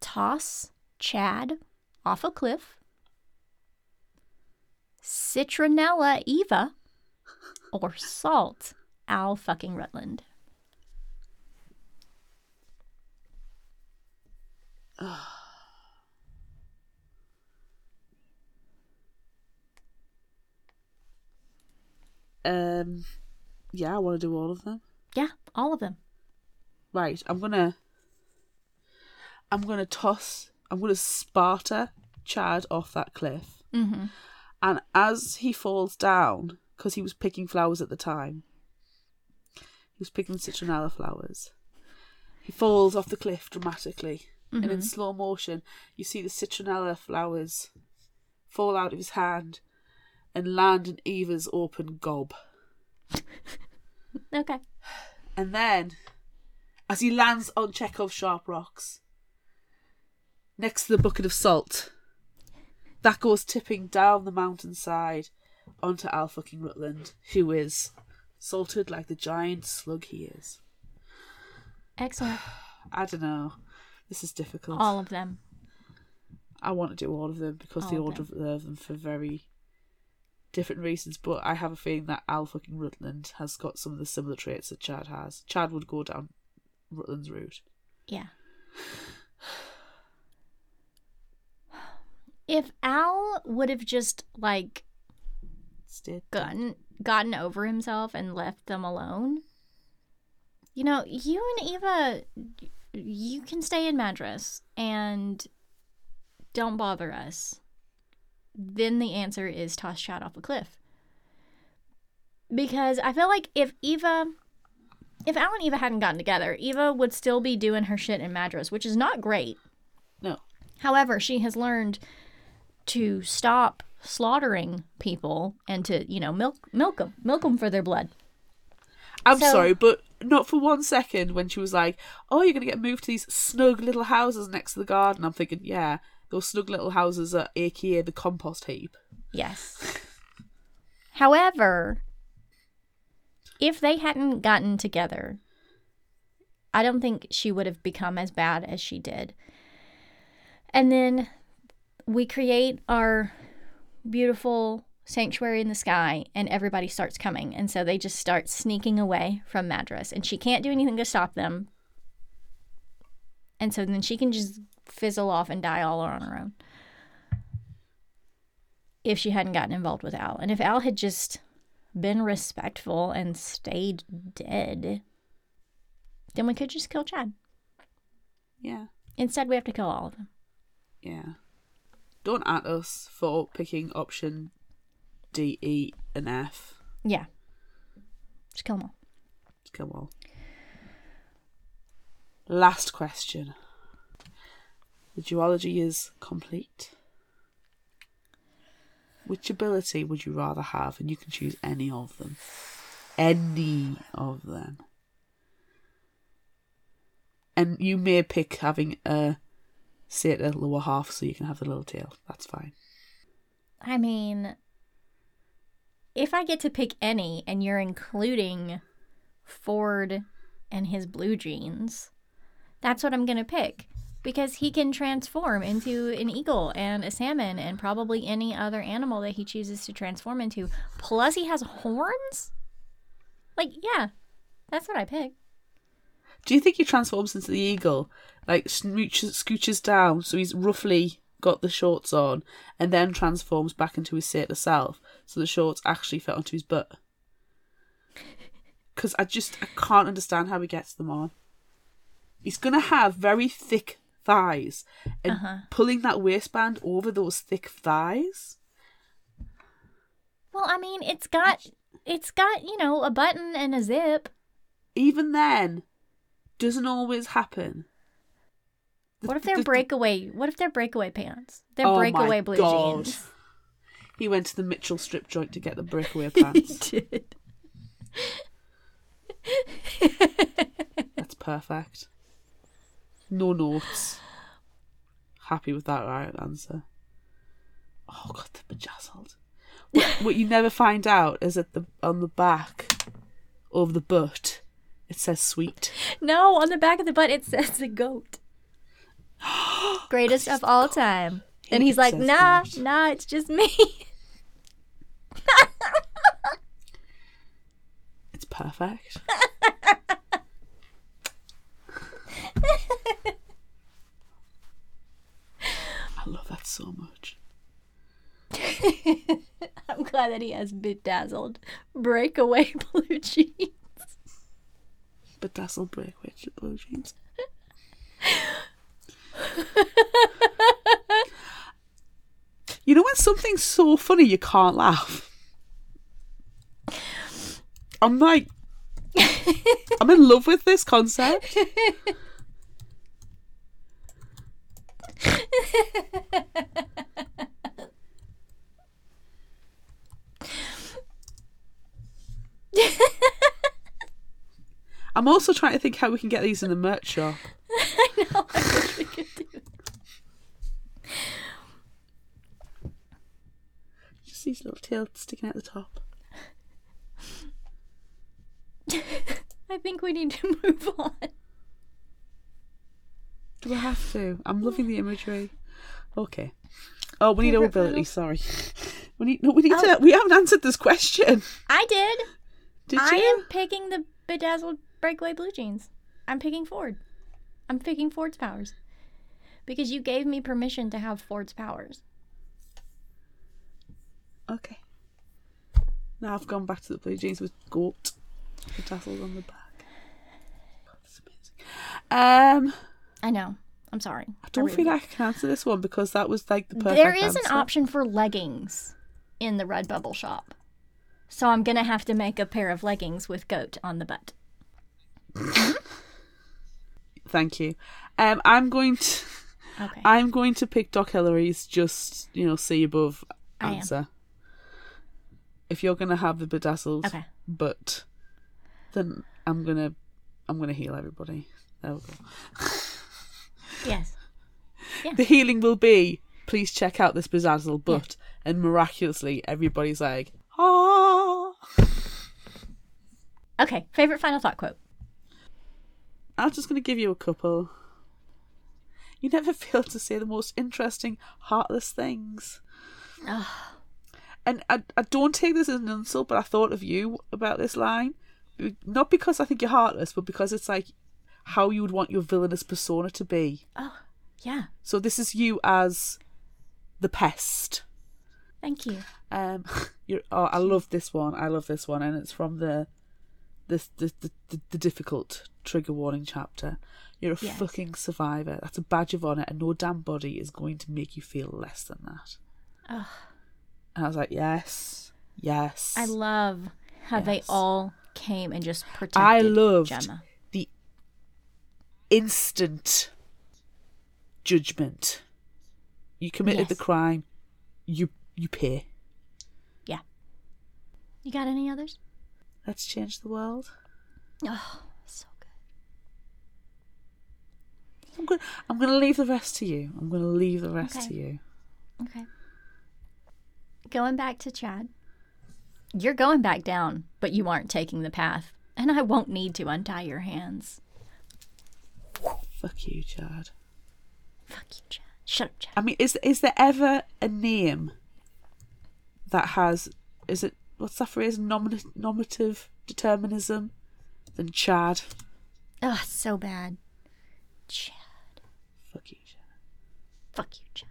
toss Chad off a cliff, Citronella Eva, or salt Al fucking Rutland? Um, yeah, I want to do all of them. Yeah, all of them. Right, I'm gonna. I'm gonna toss. I'm gonna Sparta Chad off that cliff, Mm-hmm. and as he falls down, because he was picking flowers at the time, he was picking citronella flowers. He falls off the cliff dramatically, and in mm-hmm. slow motion, you see the citronella flowers fall out of his hand and land in Eva's open gob. Okay. And then, as he lands on Chekhov's sharp rocks, next to the bucket of salt, that goes tipping down the mountainside onto Al fucking Rutland, who is salted like the giant slug he is. Excellent. I don't know. This is difficult. All of them. I want to do all of them because they All all of them. deserve them for very different reasons. But I have a feeling that Al fucking Rutland has got some of the similar traits that Chad has. Chad would go down Rutland's route. Yeah. If Al would have just like Stay gotten gotten over himself and left them alone, you know, you and Eva, you can stay in Madras and don't bother us. Then the answer is toss Chad off a cliff. Because I feel like if Eva, if Al and Eva hadn't gotten together, Eva would still be doing her shit in Madras, which is not great. No. However, she has learned to stop slaughtering people and to, you know, milk milk them, milk them for their blood. I'm So- sorry, but not for one second when she was like, "Oh, you're gonna get moved to these snug little houses next to the garden." I'm thinking, yeah, those snug little houses are AKA the compost heap. Yes. However, if they hadn't gotten together, I don't think she would have become as bad as she did. And then we create our beautiful sanctuary in the sky, and everybody starts coming. And so they just start sneaking away from Madras, and she can't do anything to stop them. And so then she can just fizzle off and die all on her own if she hadn't gotten involved with Al. And if Al had just been respectful and stayed dead, then we could just kill Chad. Yeah, Instead, we have to kill all of them. yeah. Don't at us for picking option D, E, and F. Yeah. Just kill them all. Just kill them all. Last question. The duology is complete. Which ability would you rather have? And you can choose any of them. Any of them. And you may pick having a satyr lower half so you can have the little tail. That's fine. I mean, if I get to pick any and you're including Ford and his blue jeans, that's what I'm going to pick. Because he can transform into an eagle and a salmon and probably any other animal that he chooses to transform into. Plus, he has horns? Like, yeah, that's what I pick. Do you think he transforms into the eagle, like smooches, scooches down, so he's roughly got the shorts on, and then transforms back into his satyr self, so the shorts actually fit onto his butt? Because I just I can't understand how he gets them on. He's gonna have very thick thighs, and uh-huh. pulling that waistband over those thick thighs. Well, I mean, it's got it's got, you know, a button and a zip. Even then, doesn't always happen. What if they're the- breakaway? What if they're breakaway pants? They're Oh my breakaway blue God. jeans. He went to the Mitchell strip joint to get the breakaway pants. he did. That's perfect. No notes. Happy with that right answer. Oh god, the bedazzled. What, what you never find out is at the on the back of the butt it says sweet. No, on the back of the butt it says the goat. Greatest of all time. And he's like, nah, goat. nah, it's just me. It's perfect. I love that so much. I'm glad that he has bedazzled breakaway blue jeans. Bedazzled breakaway blue jeans. You know when something's so funny you can't laugh? I'm like, I'm in love with this concept. I'm also trying to think how we can get these in the merch shop. I know, I wish we could do these little tails sticking out the top. I think we need to move on. Do I have to? I'm loving the imagery. Okay. Oh, we need ability. Sorry. We need. No, we need Oh. to. We haven't answered this question. I did. Did you? I you? am picking the bedazzled breakaway blue jeans. I'm picking Ford. I'm picking Ford's powers. Because you gave me permission to have Ford's powers. Okay. Now I've gone back to the blue jeans with goat the tassels on the back. God, that's amazing. Um, I know. I'm sorry. I don't really feel like I can answer this one because that was like the perfect. There is an option for leggings in the Redbubble shop. So I'm going to have to make a pair of leggings with goat on the butt. Thank you. Um, I'm going to. Okay. I'm going to pick Doc Hillary's just you know see above I answer. If you're gonna have the bedazzled, Okay. but then I'm gonna I'm gonna heal everybody. There we go. Yes. The healing will be please check out this bedazzled butt, and miraculously everybody's like ah. Okay. Favorite final thought quote. I'm just gonna give you a couple. You never fail to say the most interesting, heartless things. And I, I don't take this as an insult, but I thought of you about this line. Not because I think you're heartless, but because it's like how you would want your villainous persona to be. Oh, yeah. So this is you as the pest. Thank you. Um, you're, oh, I love this one. I love this one, and it's from the the the the, the, the difficult trigger warning chapter. You're a Yes. fucking survivor. That's a badge of honor, and no damn body is going to make you feel less than that. And I was like, yes, yes. I love how they all came and just protected I loved Gemma. the instant judgment. You committed the crime. You you pay. Yeah. You got any others? Let's change the world. Oh, so good. I'm going. I'm to leave the rest to you. I'm going to leave the rest Okay. to you. Okay. Going back to Chad. You're going back down, but you aren't taking the path. And I won't need to untie your hands. Fuck you, Chad. Fuck you, Chad. Shut up, Chad. I mean, is is there ever a name that has? Is it what's that phrase? Nomin- nominative determinism than Chad. Oh, so bad. Chad. Fuck you, Chad. Fuck you, Chad.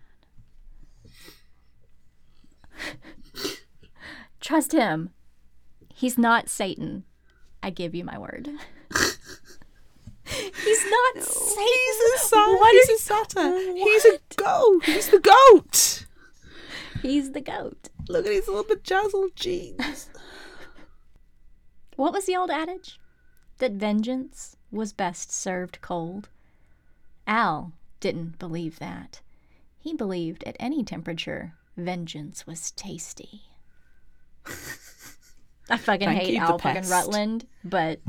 Trust him. He's not Satan. I give you my word. He's not Satan. He's a sa- What He's a satyr. He's a goat. He's the goat. He's the goat. Look at his little bedazzled jeans. What was the old adage? That vengeance was best served cold. Al didn't believe that. He believed at any temperature, vengeance was tasty. I fucking Thank hate you, the Al fucking pest. Rutland, but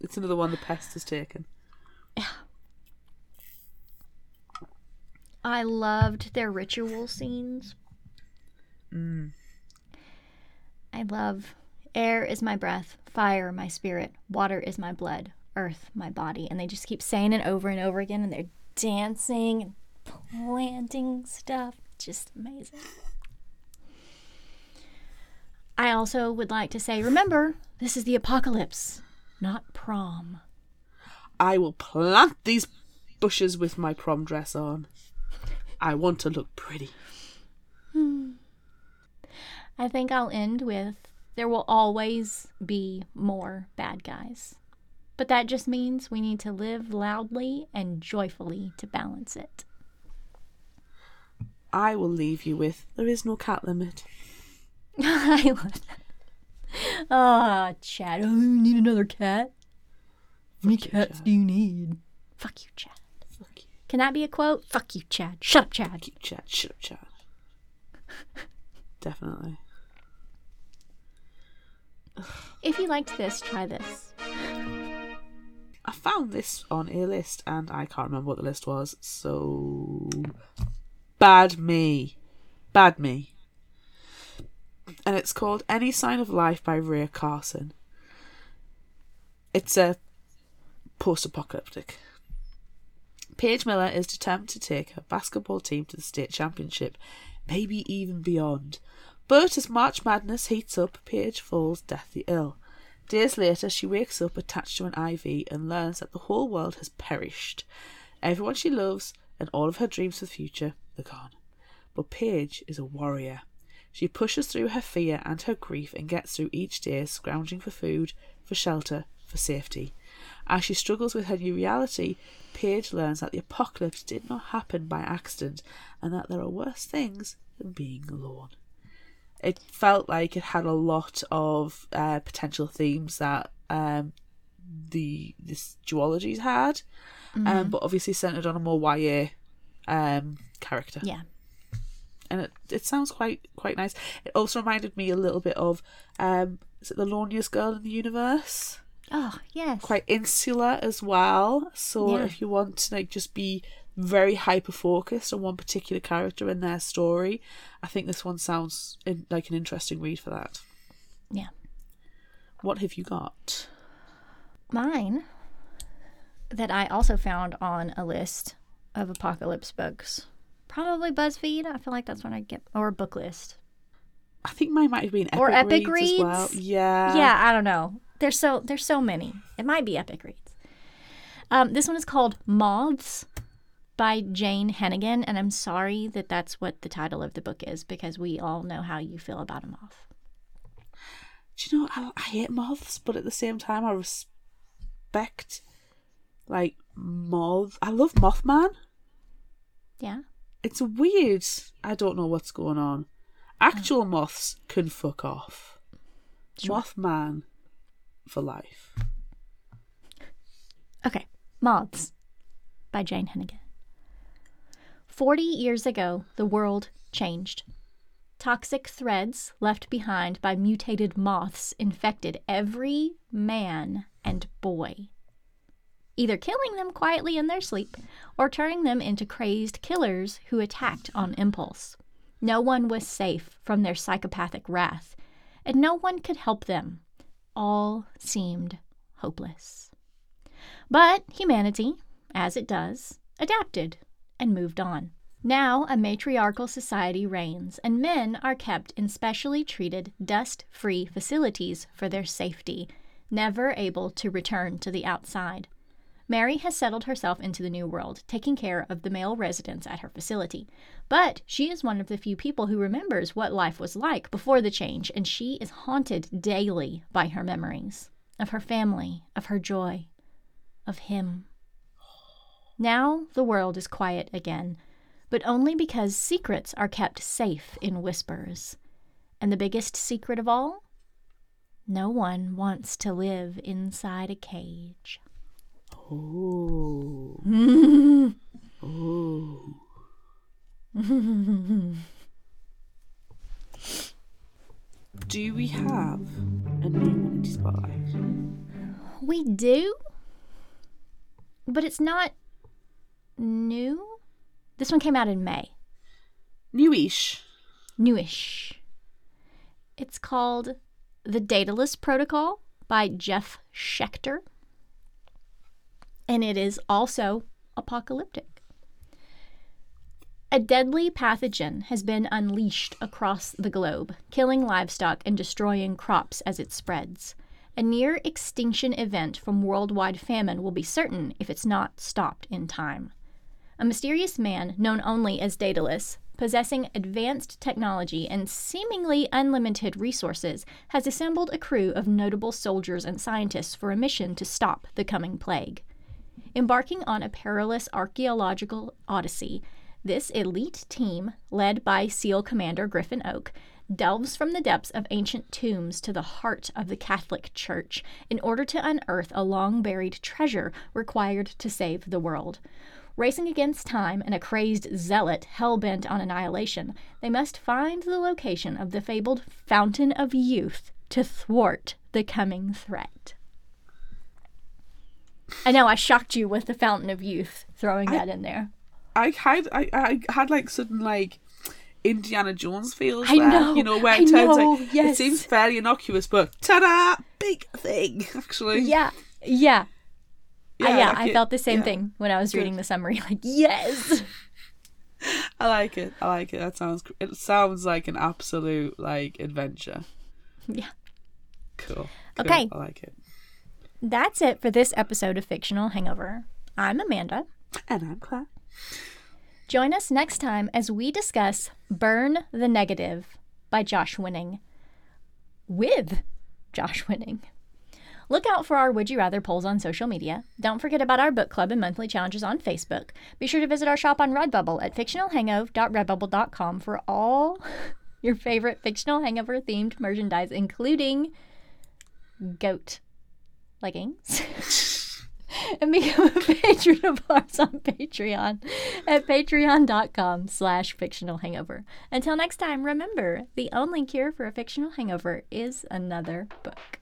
It's another one the pest has taken. I loved their ritual scenes. Mm. I love air is my breath, fire my spirit, water is my blood, earth my body. And they just keep saying it over and over again and they're dancing and planting stuff. Just amazing. I also would like to say remember, this is the apocalypse, not prom. I will plant these bushes with my prom dress on. I want to look pretty. Hmm. I think I'll end with there will always be more bad guys. But that just means we need to live loudly and joyfully to balance it. I will leave you with there is no cat limit. I love that. Ah, Chad. Oh, you need another cat? How many Fuck you, cats Chad. do you need? Fuck you, Chad. Fuck you, Can that be a quote? Fuck you, Chad. Shut up, Chad. fuck you, Chad. Shut up, Chad. Definitely. If you liked this, try this. I found this on a list and I can't remember what the list was, so bad me. Bad me. And it's called Any Sign of Life by Rae Carson. It's a post apocalyptic. Paige Miller is determined to take her basketball team to the state championship, maybe even beyond. But as March Madness heats up, Paige falls deathly ill. Days later, she wakes up attached to an IV and learns that the whole world has perished. Everyone she loves and all of her dreams for the future But Paige is a warrior. She pushes through her fear and her grief and gets through each day scrounging for food, for shelter, for safety. As she struggles with her new reality, Paige learns that the apocalypse did not happen by accident and that there are worse things than being alone it felt like it had a lot of uh, potential themes that um, the this duologies had, um, but obviously centered on a more YA um, character. Yeah. and it, it sounds quite quite nice. It also reminded me a little bit of um, is it the loneliest girl in the universe? Oh, yes. Quite insular as well. So Yeah. if you want to like just be very hyper focused on one particular character in their story, I think this one sounds in, like an interesting read for that. Yeah. What have you got? Mine, that I also found on a list of apocalypse books. Probably BuzzFeed. I feel like that's when I get, or book list. I think mine might have been Epic Or Epic Reads as well. Yeah. yeah, I don't know. There's so there's so many. It might be Epic Reads. Um, this one is called Moths by Jane Hennigan, and I'm sorry that that's what the title of the book is because we all know how you feel about a moth. Do you know I, I hate moths, but at the same time I respect like moth. I love Mothman. Yeah. It's weird. I don't know what's going on. Actual moths can fuck off. Mothman for life. Okay, Moths by Jane Hennigan. Forty years ago, the world changed. Toxic threads left behind by mutated moths infected every man and boy, either killing them quietly in their sleep or turning them into crazed killers who attacked on impulse. No one was safe from their psychopathic wrath, and no one could help them. All seemed hopeless. But humanity, as it does, adapted and moved on. Now a matriarchal society reigns, and men are kept in specially treated, dust free facilities for their safety, never able to return to the outside. Mary has settled herself into the new world, taking care of the male residents at her facility. But she is one of the few people who remembers what life was like before the change, and she is haunted daily by her memories of her family, of her joy, of him. Now the world is quiet again, but only because secrets are kept safe in whispers. And the biggest secret of all? No one wants to live inside a cage. Oh. oh. Do we have a new Minty Spotlight? We do, but it's not new. This one came out in May. Newish. Newish. It's called The Daedalus Protocol by Jeff Schechter. And it is also apocalyptic. A deadly pathogen has been unleashed across the globe, killing livestock and destroying crops as it spreads. A near extinction event from worldwide famine will be certain if it's not stopped in time. A mysterious man, known only as Daedalus, possessing advanced technology and seemingly unlimited resources, has assembled a crew of notable soldiers and scientists for a mission to stop the coming plague. Embarking on a perilous archaeological odyssey, this elite team, led by SEAL Commander Griffin Oak, delves from the depths of ancient tombs to the heart of the Catholic Church in order to unearth a long buried treasure required to save the world. Racing against time and a crazed zealot hell bent on annihilation, they must find the location of the fabled Fountain of Youth to thwart the coming threat. I know I shocked you with the Fountain of Youth, throwing that in there. I had I, I had like sudden like Indiana Jones feels I there. know, You know, where I it turns know, out it seems fairly innocuous, but ta-da! Big thing, actually. Yeah, yeah, uh, yeah. yeah like I it. felt the same Yeah. thing when I was Good. reading the summary. Like, yes. I like it. I like it. That sounds. It sounds like an absolute like adventure. Yeah. Cool. Cool. Okay. I like it. That's it for this episode of Fictional Hangover. I'm Amanda. And I'm Claire. Join us next time as we discuss Burn the Negative by Josh Winning. With Josh Winning. Look out for our Would You Rather polls on social media. Don't forget about our book club and monthly challenges on Facebook. Be sure to visit our shop on Redbubble at fictionalhangover.redbubble.com for all your favorite fictional hangover themed merchandise, including goat leggings. and become a patron of ours on Patreon at patreon.com slash fictional hangover. Until next time, remember, the only cure for a fictional hangover is another book.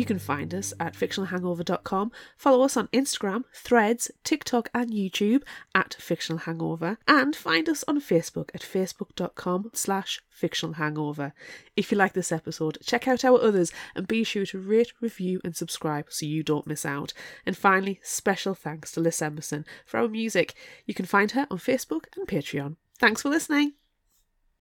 You can find us at fictionalhangover.com. Follow us on Instagram, Threads, TikTok, and YouTube at Fictional Hangover. And find us on Facebook at facebook.com slash fictional hangover. If you like this episode, check out our others and be sure to rate, review, and subscribe so you don't miss out. And finally, special thanks to Liz Emerson for our music. You can find her on Facebook and Patreon. Thanks for listening.